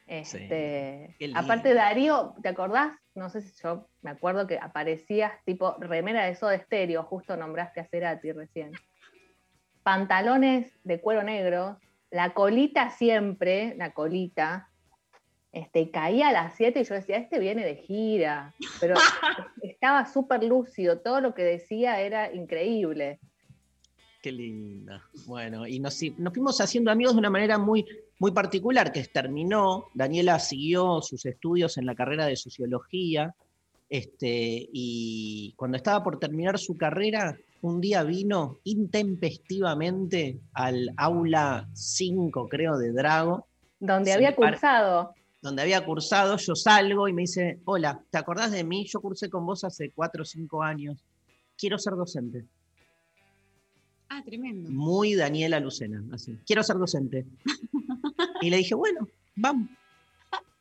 Este, aparte Darío, ¿te acordás? No sé si yo me acuerdo que aparecías tipo remera de Soda Stereo, justo nombraste a Cerati recién. Pantalones de cuero negro, la colita siempre, la colita, este, caía a las 7 y yo decía, este viene de gira, pero *laughs* estaba súper lúcido, todo lo que decía era increíble. Qué linda. Bueno, y nos, nos fuimos haciendo amigos de una manera muy, muy particular, que terminó, Daniela siguió sus estudios en la carrera de sociología, este, y cuando estaba por terminar su carrera, un día vino intempestivamente al aula 5, creo, de Drago. Donde había cursado. Donde había cursado, yo salgo y me dice, hola, ¿te acordás de mí? Yo cursé con vos hace 4 o 5 años. Quiero ser docente. Ah, tremendo. Muy Daniela Lucena, así. Quiero ser docente. *laughs* Y le dije, bueno, vamos.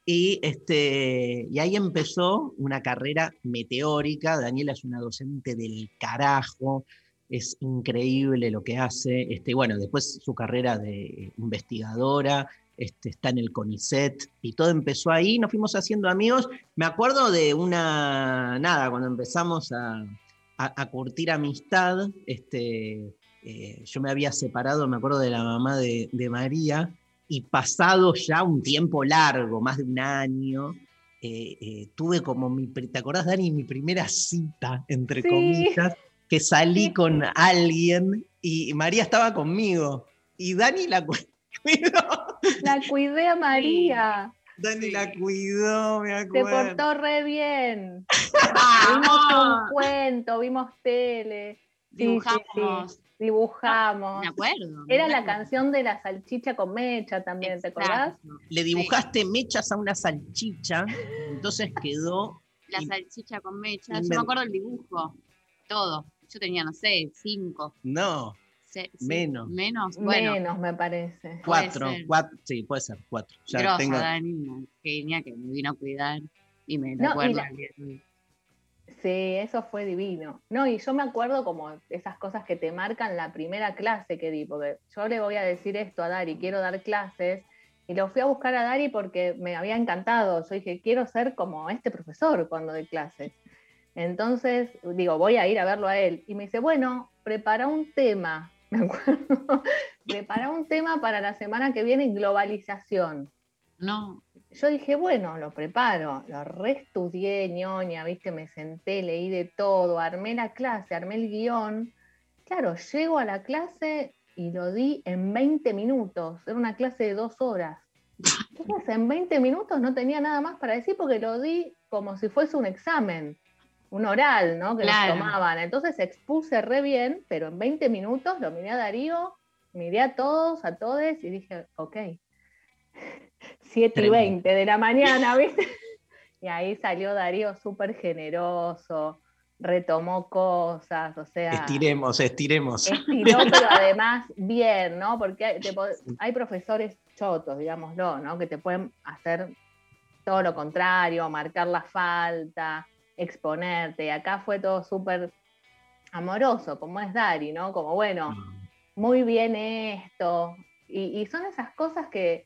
Y, este, y ahí empezó una carrera meteórica. Daniela es una docente del carajo. Es increíble lo que hace. Este, bueno, después su carrera de investigadora, este, está en el CONICET y todo empezó ahí. Nos fuimos haciendo amigos. Me acuerdo de una, nada, cuando empezamos a, a- a curtir amistad, este, eh, yo me había separado, me acuerdo de la mamá de, de María, y pasado ya un tiempo largo, más de un año, eh, eh, tuve como mi, ¿te acordás, Dani? Mi primera cita, entre Sí. comillas, que salí con alguien y María estaba conmigo. Y Dani la cu- *laughs* cuidó. La cuidé a María. Dani la cuidó, me Se acuerdo. portó re bien. *laughs* vimos un cuento, vimos tele. Sí, sí, Dibujamos. sí. Dibujamos. Me acuerdo. Era me la canción de la salchicha con mecha también, ¿te acordás? Le dibujaste mechas a una salchicha, entonces quedó La Y- salchicha con mecha. y Yo me- acuerdo el dibujo. Todo. Yo tenía, no sé, cinco. No, sí, Menos. Menos. Bueno. Menos, me parece. cuatro, cuatro, sí, puede ser, cuatro. Ya Grosa, tengo- Dani, una genia que me vino a cuidar y me No, y recuerdo la- Sí, eso fue divino. No, y yo me acuerdo como esas cosas que te marcan la primera clase que di, porque yo le voy a decir esto a Dari, quiero dar clases, y lo fui a buscar a Dari porque me había encantado. Yo dije, quiero ser como este profesor cuando doy clases. Entonces, digo, voy a ir a verlo a él. Y me dice, bueno, prepara un tema, *laughs* me acuerdo, prepara un tema para la semana que viene, globalización. No. Yo dije, bueno, lo preparo, lo reestudié, ñoña, viste, me senté, leí de todo, armé la clase, armé el guion. Claro, llego a la clase y lo di en 20 minutos, era una clase de dos horas. *laughs* Entonces, en 20 minutos no tenía nada más para decir porque lo di como si fuese un examen, un oral, ¿no? Que Claro. nos tomaban. Entonces expuse re bien, pero en 20 minutos lo miré a Darío, miré a todos, a todos y dije, ok, 7 y Tremendo. 20 de la mañana, ¿viste? *laughs* Y ahí salió Darío súper generoso, retomó cosas, o sea, Estiremos, estiremos. estiró, *laughs* pero además bien, ¿no? Porque hay, te po- hay profesores chotos, digámoslo, ¿no? Que te pueden hacer todo lo contrario, marcar la falta, exponerte. Y acá fue todo súper amoroso, como es Dari, ¿no? Como, bueno, muy bien esto. Y, y son esas cosas que,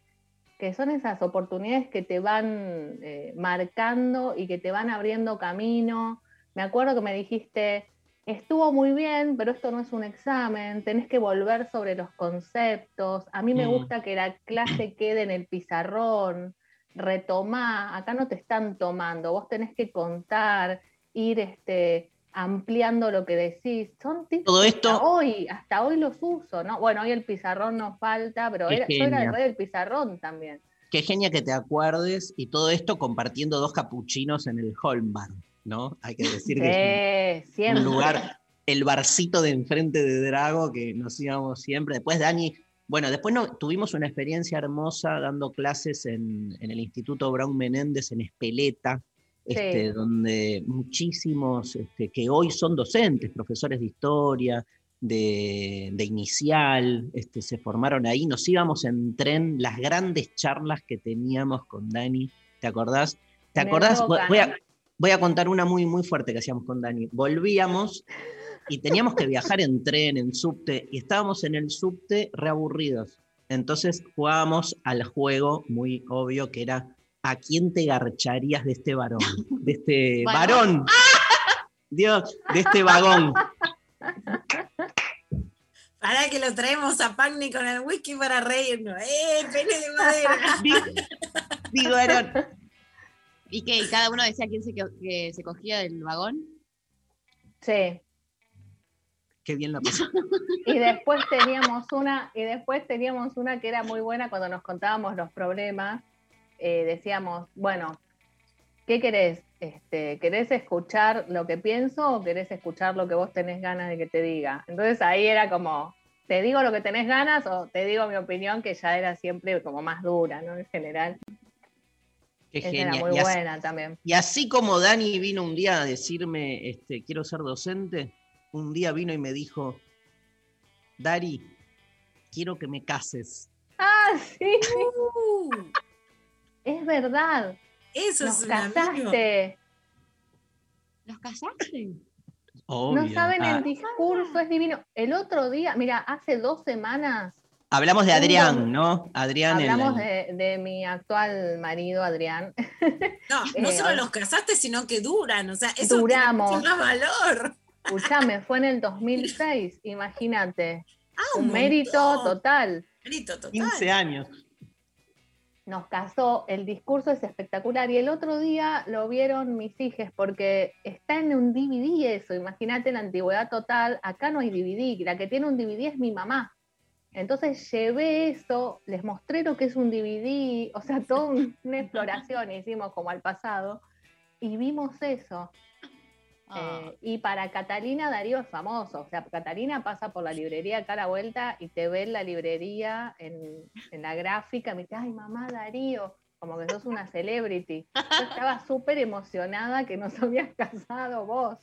que son esas oportunidades que te van eh, marcando y que te van abriendo camino. Me acuerdo que me dijiste, estuvo muy bien, pero esto no es un examen, tenés que volver sobre los conceptos. A mí me Mm. gusta que la clase quede en el pizarrón, retomá, acá no te están tomando, vos tenés que contar, ir este, ampliando lo que decís. Son tips Todo esto- hasta hoy, hasta hoy los uso, ¿no? Bueno, hoy el pizarrón nos falta, pero era- yo era el rey del pizarrón también. Qué genia que te acuerdes y todo esto compartiendo dos capuchinos en el Holmbar, ¿no? Hay que decir que es Sí, un- siempre. un lugar, el barcito de enfrente de Drago que nos íbamos siempre. Después Dani, bueno, después no, tuvimos una experiencia hermosa dando clases en, en el Instituto Brown Menéndez en Espeleta, este, Sí. donde muchísimos este, que hoy son docentes, profesores de historia, de, de inicial, este, se formaron ahí. Nos íbamos en tren, las grandes charlas que teníamos con Dani, ¿te acordás? ¿Te el acordás? Voy- a, voy a contar una muy, muy fuerte que hacíamos con Dani. Volvíamos y teníamos que viajar en tren, en subte, y estábamos en el subte reaburridos. Entonces jugábamos al juego muy obvio que era ¿a quién te garcharías de este varón? De este *laughs* Varón. *laughs* Dios, de este vagón. Para que lo traemos a Pagni con el whisky para reírnos. ¡Eh, pene de madera! *laughs* Digo, varón. ¿Y que cada uno decía quién se, que, que se cogía del vagón? Sí. Qué bien la pasó. Y después teníamos una, y después teníamos una que era muy buena cuando nos contábamos los problemas. Eh, decíamos, bueno, ¿qué querés? Este, ¿Querés escuchar lo que pienso o querés escuchar lo que vos tenés ganas de que te diga? Entonces ahí era como, ¿te digo lo que tenés ganas o te digo mi opinión que ya era siempre como más dura, ¿no? En general. Qué Esa genial. era muy Y así- buena también. Y así como Dani vino un día a decirme, este, quiero ser docente, un día vino y me dijo, Dari, quiero que me cases. Ah, sí. Es verdad. Eso Nos es un amigo. casaste. ¿Los casaste? No saben Ah, el discurso, es divino. El otro día, mira, hace dos semanas hablamos de Adrián, ¿no? Adrián. hablamos el- de, de mi actual marido, Adrián. No, *laughs* no Eh, solo hoy- los casaste, sino que duran. O sea, eso tiene Duramos. más valor. Escuchame, fue en el 2006, imagínate. Ah, un un mérito total. Mérito total. 15 años. Nos casó, el discurso es espectacular. Y el otro día lo vieron mis hijas, porque está en un DVD eso. Imagínate la antigüedad total. Acá no hay DVD, la que tiene un DVD es mi mamá. Entonces llevé eso, les mostré lo que es un DVD, o sea, toda un- una *laughs* exploración hicimos como al pasado, y vimos eso. Eh, y para Catalina Darío es famoso, o sea, Catalina pasa por la librería acá a la vuelta y te ve en la librería, en, en la gráfica, me dice, ay mamá Darío, como que sos una celebrity. Yo estaba *laughs* súper emocionada que nos habías casado vos.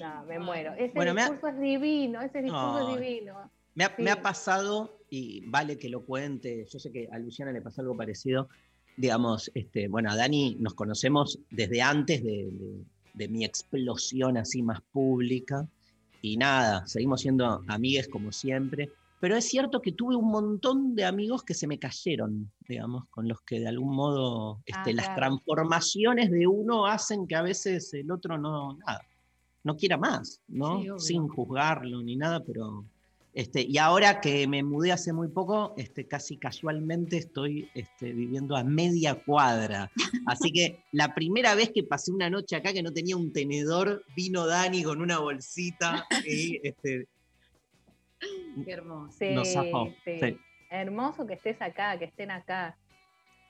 No, me muero. Ese Bueno, me ha- discurso es divino, ese discurso es divino. Me ha, me ha Sí. pasado, y vale que lo cuente, yo sé que a Luciana le pasó algo parecido, digamos, este, bueno, a Dani nos conocemos desde antes de, de- de mi explosión así más pública, y nada, seguimos siendo amigues como siempre, pero es cierto que tuve un montón de amigos que se me cayeron, digamos, con los que de algún modo este, Ah, las claro. transformaciones de uno hacen que a veces el otro no, nada, no quiera más, ¿no? Sí. Sin juzgarlo ni nada, pero este, y ahora que me mudé hace muy poco, este, casi casualmente estoy este, viviendo a media cuadra. Así que *laughs* la primera vez que pasé una noche acá que no tenía un tenedor, vino Dani con una bolsita y *laughs* este, Qué hermoso. Nos zafó. sí. Sí. Hermoso que estés acá, que estén acá.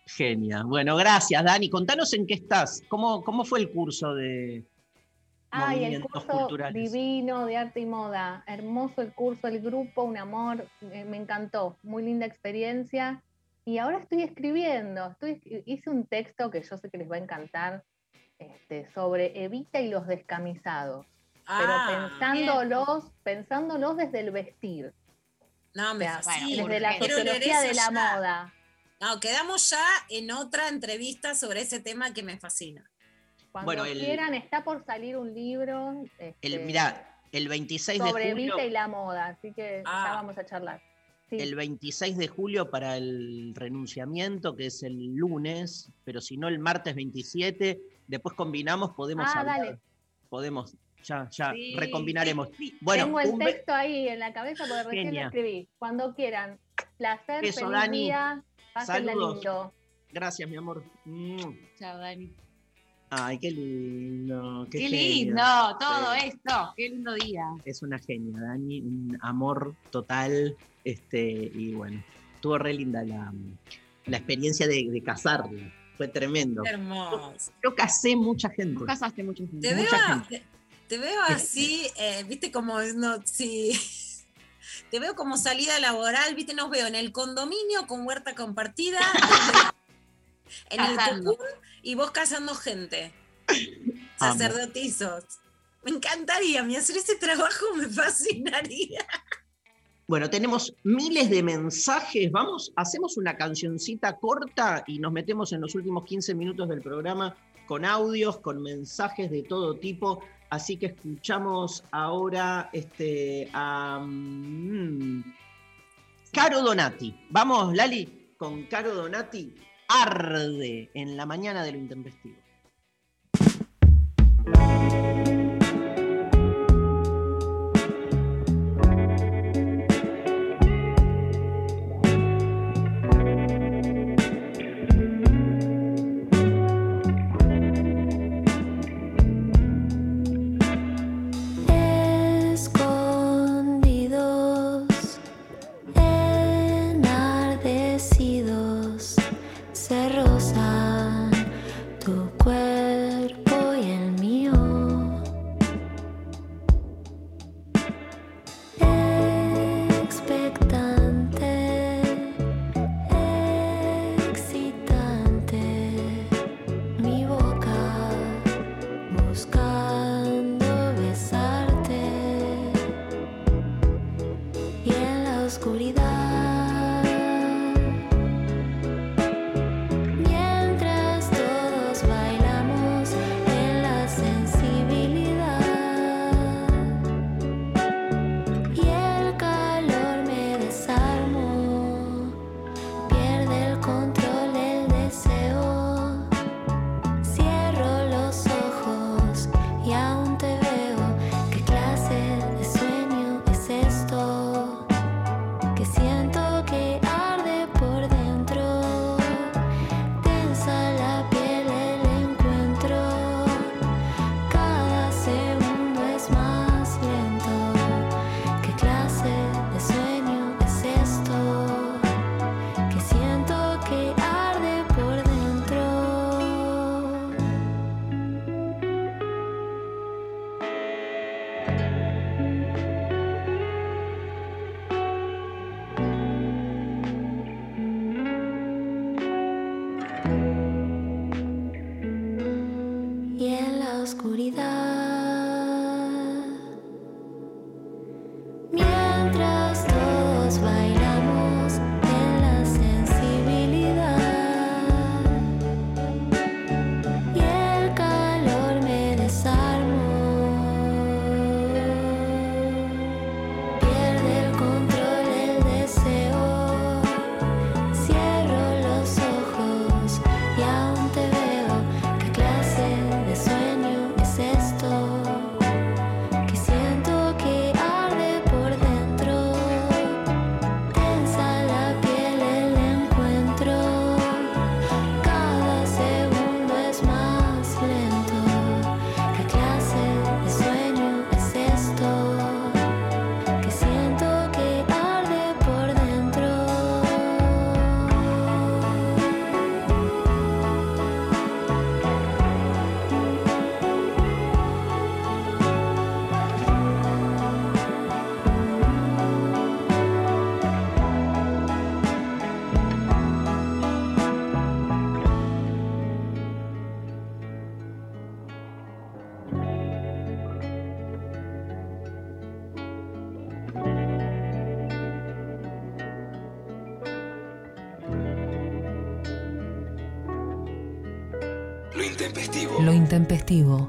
Genia. Bueno, gracias, Dani. Contanos en qué estás. ¿Cómo, cómo fue el curso de Ay, el curso culturales? divino de arte y moda. Hermoso el curso, el grupo, un amor. eh, me encantó. Muy linda experiencia. Y ahora estoy escribiendo. Estoy, hice un texto que yo sé que les va a encantar este, sobre Evita y los descamisados. Ah, pero pensándolos, pensándolos desde el vestir. No, me O sea, fascina. desde la sociología de la ya. moda. No, quedamos ya en otra entrevista sobre ese tema que me fascina. Cuando Bueno, el- quieran, está por salir un libro El, este, mirá, el 26 de sobre julio. Evita y la moda, así que Ah. ya vamos a charlar. Sí. El 26 de julio para el renunciamiento, que es el lunes, pero si no el martes 27, después combinamos, podemos Ah, hablar. dale. Podemos, ya, ya Sí, recombinaremos. sí, Bueno, Tengo el texto ahí en la cabeza porque recién lo escribí. Cuando quieran. Placer, Beso, feliz Dani. día. Pásenla lindo. Gracias, mi amor. Chao, Dani. Ay, qué lindo. Qué, Qué, lindo, todo Sí. esto. Qué lindo día. Es una genia, Dani, un amor total. Este, y bueno, estuvo re linda la, la experiencia de, de casarla. Fue tremendo. Hermoso. Yo casé mucha gente. Vos casaste mucho. Te veo, Mucha a- te, te veo así, eh, viste como no, sí. *laughs* Te veo como salida laboral, viste, nos veo en el condominio con huerta compartida, en el cocún y vos cazando gente. *laughs* Amo. Sacerdotizos. Me encantaría, mi hacer ese trabajo me *laughs* fascinaría. Bueno, tenemos miles de mensajes. Vamos, hacemos una cancioncita corta y nos metemos en los últimos 15 minutos del programa con audios, con mensajes de todo tipo. Así que escuchamos ahora este, a mm, Caro Donati. Vamos, Lali, con Caro Donati. Arde en la mañana de lo intempestivo.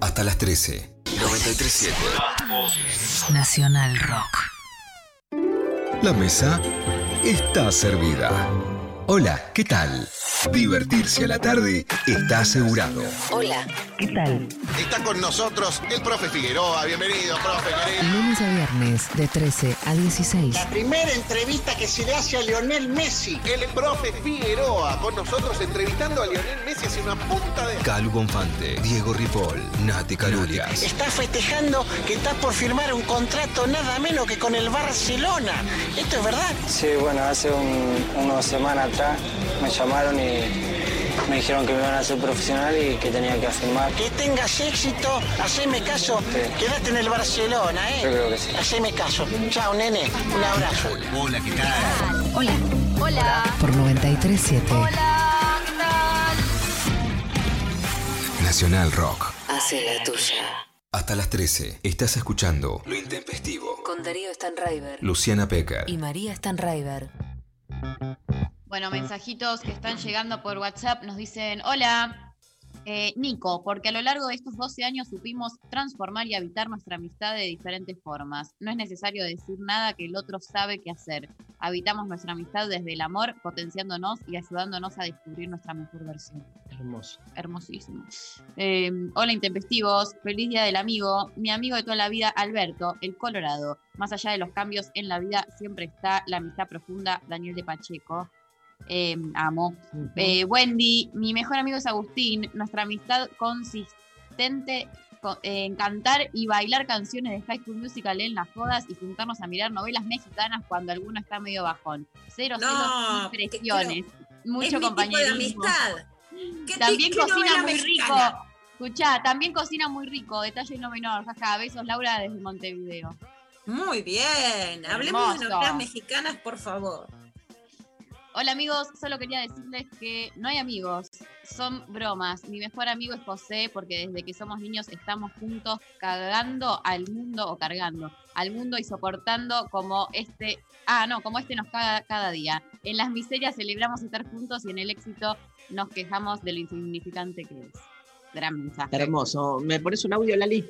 Hasta las 13. 937. Nacional Rock. La mesa está servida. Hola, ¿qué tal? Divertirse a la tarde está asegurado. Hola, ¿qué tal? Está con nosotros el profe Figueroa. Bienvenido, profe. querido. Lunes a viernes de 13 a 16. La primera entrevista que se le hace a Lionel Messi. El profe Figueroa con nosotros entrevistando a Lionel Messi hacia una punta de... Calu Bonfante, Diego Ripoll, Nati Calurias. Está festejando que está por firmar un contrato nada menos que con el Barcelona. ¿Esto es verdad? Sí, bueno, hace un- unas semanas atrás me llamaron y me dijeron que me iban a hacer profesional y que tenía que firmar. Que tengas éxito, haceme caso. Quédate en el Barcelona, ¿eh? Yo creo que sí. Haceme caso. Chao, nene. Un abrazo. Hola, ¿qué tal? Hola. Hola. Por 937. Hola, Nacional Rock. Hace la tuya. Hasta las 13. Estás escuchando Lo Intempestivo. Con Darío Stanraiver. Luciana Pecker. Y María Stanraiver. Bueno, mensajitos que están llegando por WhatsApp nos dicen, hola, eh, Nico, porque a lo largo de estos 12 años supimos transformar y habitar nuestra amistad de diferentes formas. No es necesario decir nada que el otro sabe qué hacer. Habitamos nuestra amistad desde el amor, potenciándonos y ayudándonos a descubrir nuestra mejor versión. Hermoso. Hermosísimo. Eh, hola, intempestivos. Feliz día del amigo. Mi amigo de toda la vida, Alberto, el Colorado. Más allá de los cambios en la vida, siempre está la amistad profunda, Daniel de Pacheco. Eh, amo. Eh, Wendy, mi mejor amigo es Agustín. Nuestra amistad consistente co- en cantar y bailar canciones de High School Musical en las jodas y juntarnos a mirar novelas mexicanas cuando alguno está medio bajón. Cero No, celos ni que- presiones. pero Mucho es mi tipo de compañerismo. amistad. ¿Qué ti- También qué cocina muy mexicana? rico. Escuchá, también cocina muy rico. Detalle no menor. Jaja, besos Laura desde Montevideo. Muy bien. Hablemos de novelas mexicanas, por favor. Hola amigos, solo quería decirles que no hay amigos, son bromas. Mi mejor amigo es José porque desde que somos niños estamos juntos cagando al mundo o cargando al mundo y soportando como este, ah no, como este nos caga cada día. En las miserias celebramos estar juntos y en el éxito nos quejamos de lo insignificante que es. Gran mensaje. Hermoso. ¿Me pones un audio, Lali?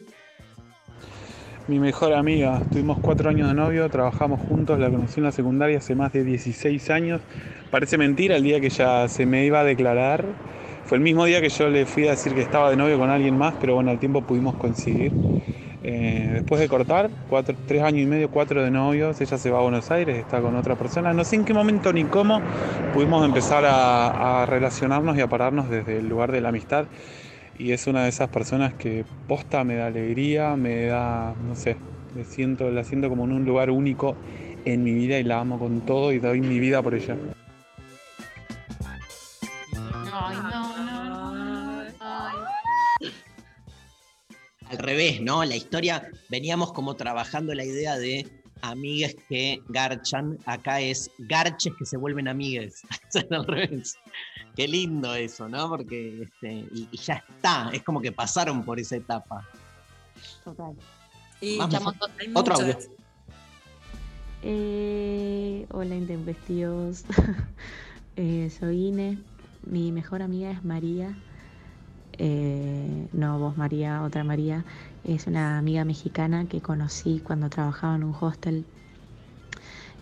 Mi mejor amiga, tuvimos cuatro años de novio, trabajamos juntos, la conocí en la secundaria hace más de 16 años. Parece mentira, el día que ya se me iba a declarar, fue el mismo día que yo le fui a decir que estaba de novio con alguien más, pero bueno, al tiempo pudimos coincidir. Eh, después de cortar, tres años y medio, cuatro de novios, ella se va a Buenos Aires, está con otra persona. No sé en qué momento ni cómo pudimos empezar a, relacionarnos y a pararnos desde el lugar de la amistad. Y es una de esas personas que posta me da alegría, me da, no sé, me siento, la siento como en un lugar único en mi vida y la amo con todo y doy mi vida por ella. Al revés, ¿no? La historia, veníamos como trabajando la idea de amigues que garchan, acá es garches que se vuelven amigues. *laughs* Es al revés. Qué lindo eso, ¿no? Porque este, y, y ya está, es como que pasaron por esa etapa. Total. Y Vamos, otro audio. Eh, hola intempestivos. *laughs* Eh, soy Ine. Mi mejor amiga es María. Eh, no vos María, otra María. Es una amiga mexicana que conocí cuando trabajaba en un hostel.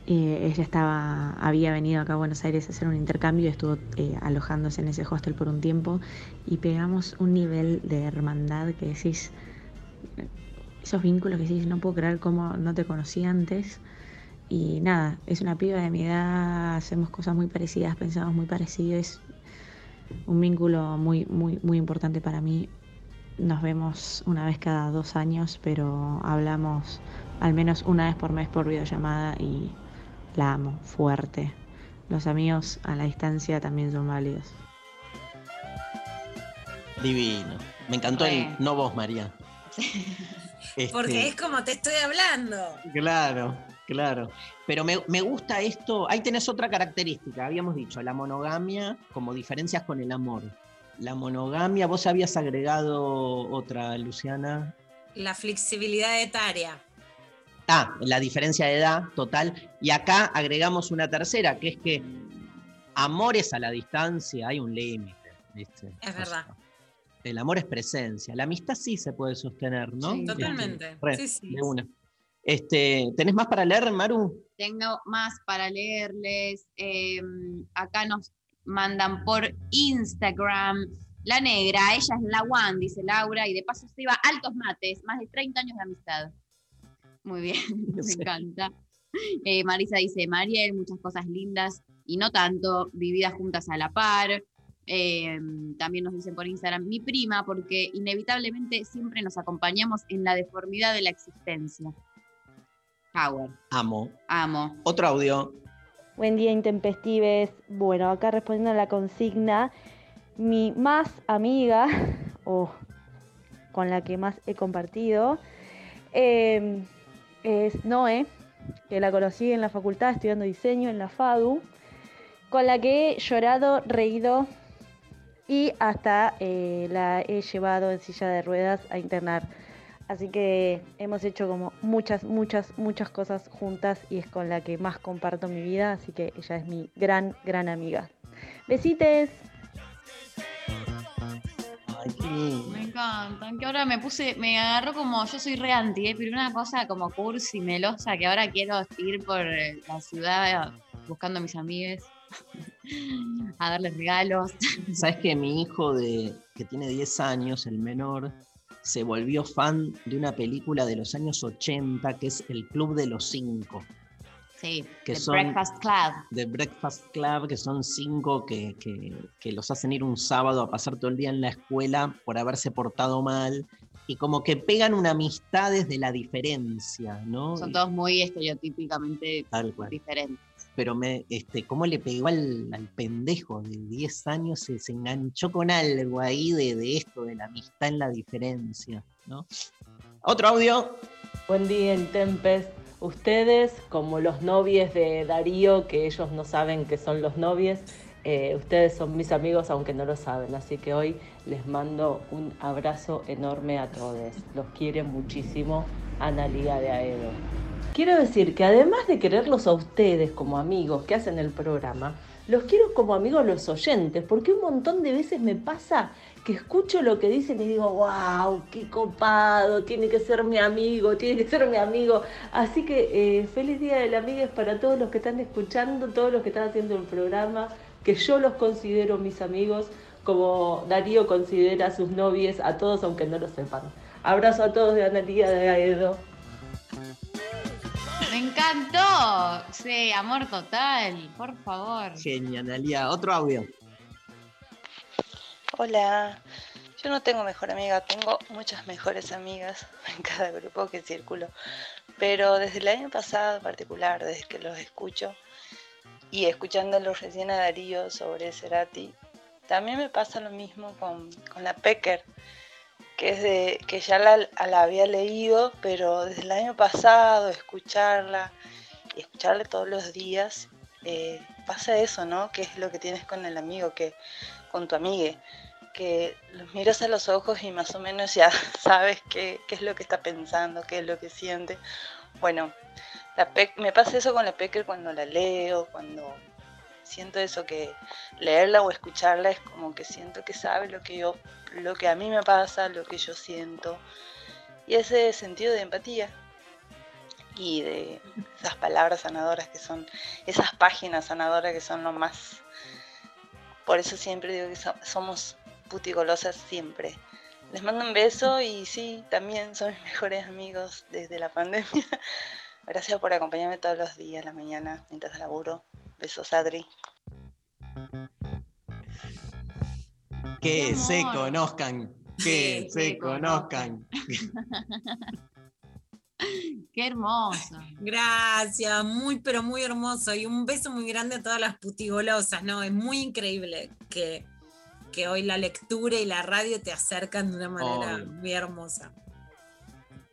Eh, ella estaba, había venido acá a Buenos Aires a hacer un intercambio y estuvo eh, alojándose en ese hostel por un tiempo y pegamos un nivel de hermandad que decís, esos vínculos que decís, no puedo creer cómo no te conocí antes. Y nada, es una piba de mi edad, hacemos cosas muy parecidas, pensamos muy parecido, es un vínculo muy, muy, muy importante para mí. Nos vemos una vez cada dos años, pero hablamos al menos una vez por mes por videollamada y la amo fuerte. Los amigos a la distancia también son válidos. Divino. Me encantó el no vos, María. *laughs* Porque Este, es como te estoy hablando. Claro, claro. Pero me, me gusta esto. Ahí tenés otra característica. Habíamos dicho la monogamia como diferencias con el amor. La monogamia, vos habías agregado otra, Luciana. La flexibilidad etaria. Ah, la diferencia de edad total. Y acá agregamos una tercera, que es que amores a la distancia hay un límite. ¿viste? Es verdad. El amor es presencia. La amistad sí se puede sostener, ¿no? Sí, Este, totalmente. re, Sí, sí. de una. Este, ¿Tenés más para leer, Maru? Tengo más para leerles. eh, acá nos mandan por Instagram. La negra, ella es la one, dice Laura, y de paso se iba altos mates, más de 30 años de amistad. Muy bien, *laughs* me Sí. encanta. Eh, Marisa dice, Mariel, muchas cosas lindas y no tanto, vividas juntas a la par. Eh, también nos dicen por Instagram, mi prima, porque inevitablemente siempre nos acompañamos en la deformidad de la existencia. Power, Amo. amo. Otro audio. Buen día, intempestives. Bueno, acá respondiendo a la consigna, mi más amiga, *laughs* o con la que más he compartido, eh, es Noé, que la conocí en la facultad estudiando diseño en la FADU, con la que he llorado, reído y hasta eh, la he llevado en silla de ruedas a internar. Así que hemos hecho como muchas, muchas, muchas cosas juntas y es con la que más comparto mi vida, así que ella es mi gran, gran amiga. Besites. Me encantan, que ahora me puse, me agarró como, yo soy re anti, ¿eh? pero una cosa como cursi, melosa, que ahora quiero ir por eh, la ciudad buscando a mis amigues, *laughs* a darles regalos. ¿Sabes que mi hijo de, que tiene 10 años, el menor, se volvió fan de una película de los años 80 que es El Club de los Cinco? Sí, Que The son- Breakfast Club. The Breakfast Club, que son cinco que, que- que los hacen ir un sábado a pasar todo el día en la escuela por haberse portado mal. Y como que pegan una amistad desde la diferencia, ¿no? Son todos muy estereotípicamente diferentes. Pero me, este, cómo le pegó al, pendejo de 10 años, se, enganchó con algo ahí de, esto, de la amistad en la diferencia, ¿no? Otro audio. Buen día, Intempes. Ustedes, como los novios de Darío, que ellos no saben que son los novios, eh, ustedes son mis amigos aunque no lo saben. Así que hoy les mando un abrazo enorme a todos. Los quiere muchísimo Analia de Aedo. Quiero decir que además de quererlos a ustedes como amigos que hacen el programa, los quiero como amigos los oyentes, porque un montón de veces me pasa que escucho lo que dicen y digo, wow, qué copado, tiene que ser mi amigo, tiene que ser mi amigo. Así que eh, feliz día del amigo para todos los que están escuchando, todos los que están haciendo el programa, que yo los considero mis amigos, como Darío considera a sus novias, a todos aunque no lo sepan. Abrazo a todos de Analía de Aedo. Me encantó. Sí, amor total, por favor. Genial, Analia. Otro audio. Hola, yo no tengo mejor amiga, tengo muchas mejores amigas *laughs* en cada grupo que circulo, pero desde el año pasado en particular, desde que los escucho y escuchándolo recién a Darío sobre Cerati, también me pasa lo mismo con, con la Pecker. Que es de que ya la, había leído, pero desde el año pasado escucharla y escucharla todos los días, eh, pasa eso, ¿no? Que es lo que tienes con el amigo, que con tu amigue, que los miras a los ojos y más o menos ya *laughs* sabes qué, qué es lo que está pensando, qué es lo que siente. Bueno, la me pasa eso con la Pecker cuando la leo, cuando siento eso que leerla o escucharla es como que siento que sabe lo que yo, lo que a mí me pasa, lo que yo siento. Y ese sentido de empatía y de esas palabras sanadoras que son, esas páginas sanadoras que son lo más. Por eso siempre digo que so- somos putigolosas siempre. Les mando un beso y sí, también son mis mejores amigos desde la pandemia. *laughs* Gracias por acompañarme todos los días, la mañana, mientras laburo. Besos, Adri. Que se conozcan, que Sí, se se conozcan. *laughs* Qué hermoso. Gracias, muy pero muy hermoso. Y un beso muy grande a todas las putigolosas, ¿no? Es muy increíble que, que hoy la lectura y la radio te acercan de una manera muy hermosa.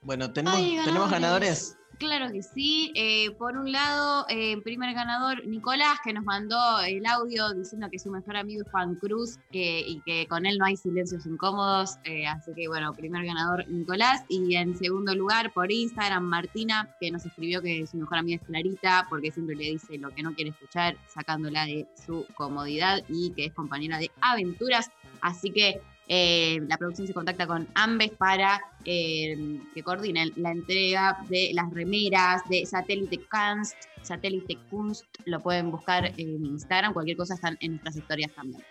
Bueno, tenemos, Ay, tenemos ganadores. Claro que sí. Eh, por un lado, eh, primer ganador, Nicolás, que nos mandó el audio diciendo que su mejor amigo es Juan Cruz y que con él no hay silencios incómodos. eh, así que, bueno, primer ganador, Nicolás. Y en segundo lugar, por Instagram, Martina, que nos escribió que su mejor amiga es Clarita, porque siempre le dice lo que no quiere escuchar, sacándola de su comodidad y que es compañera de aventuras. Así que eh, la producción se contacta con Ambes para eh, que coordinen la entrega de las remeras de Satélite Kunst. Satélite Kunst lo pueden buscar en Instagram, cualquier cosa están en nuestras historias también.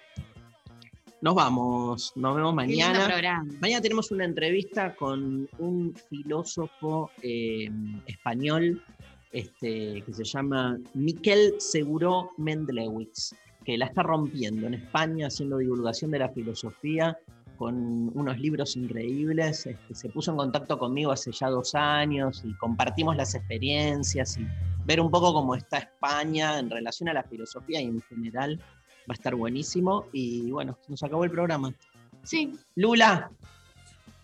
Nos vamos, nos vemos mañana. Mañana tenemos una entrevista con un filósofo eh, español este, que se llama Miquel Seguro Mendelewitz, que la está rompiendo en España haciendo divulgación de la filosofía con unos libros increíbles. Este, se puso en contacto conmigo hace ya dos años y compartimos las experiencias y ver un poco cómo está España en relación a la filosofía y en general va a estar buenísimo. Y bueno, nos acabó el programa. Sí. Lula,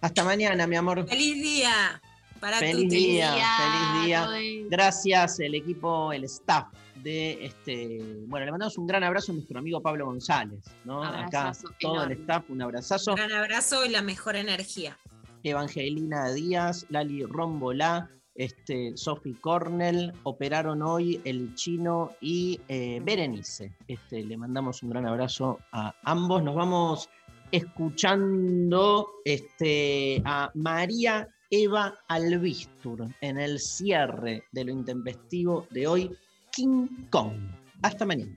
hasta mañana, mi amor. ¡Feliz día! Para Feliz tutti. día, feliz día. Todo Gracias, el equipo, el staff de este. Bueno, le mandamos un gran abrazo a nuestro amigo Pablo González, ¿no? Acá, todo el staff, un abrazazo. Un gran abrazo y la mejor energía. Evangelina Díaz, Lali Rombolá, este, Sophie Cornell, operaron hoy el chino y eh, Berenice. Este, le mandamos un gran abrazo a ambos. Nos vamos escuchando este, a María Eva Albistur en el cierre de lo intempestivo de hoy, King Kong. Hasta mañana.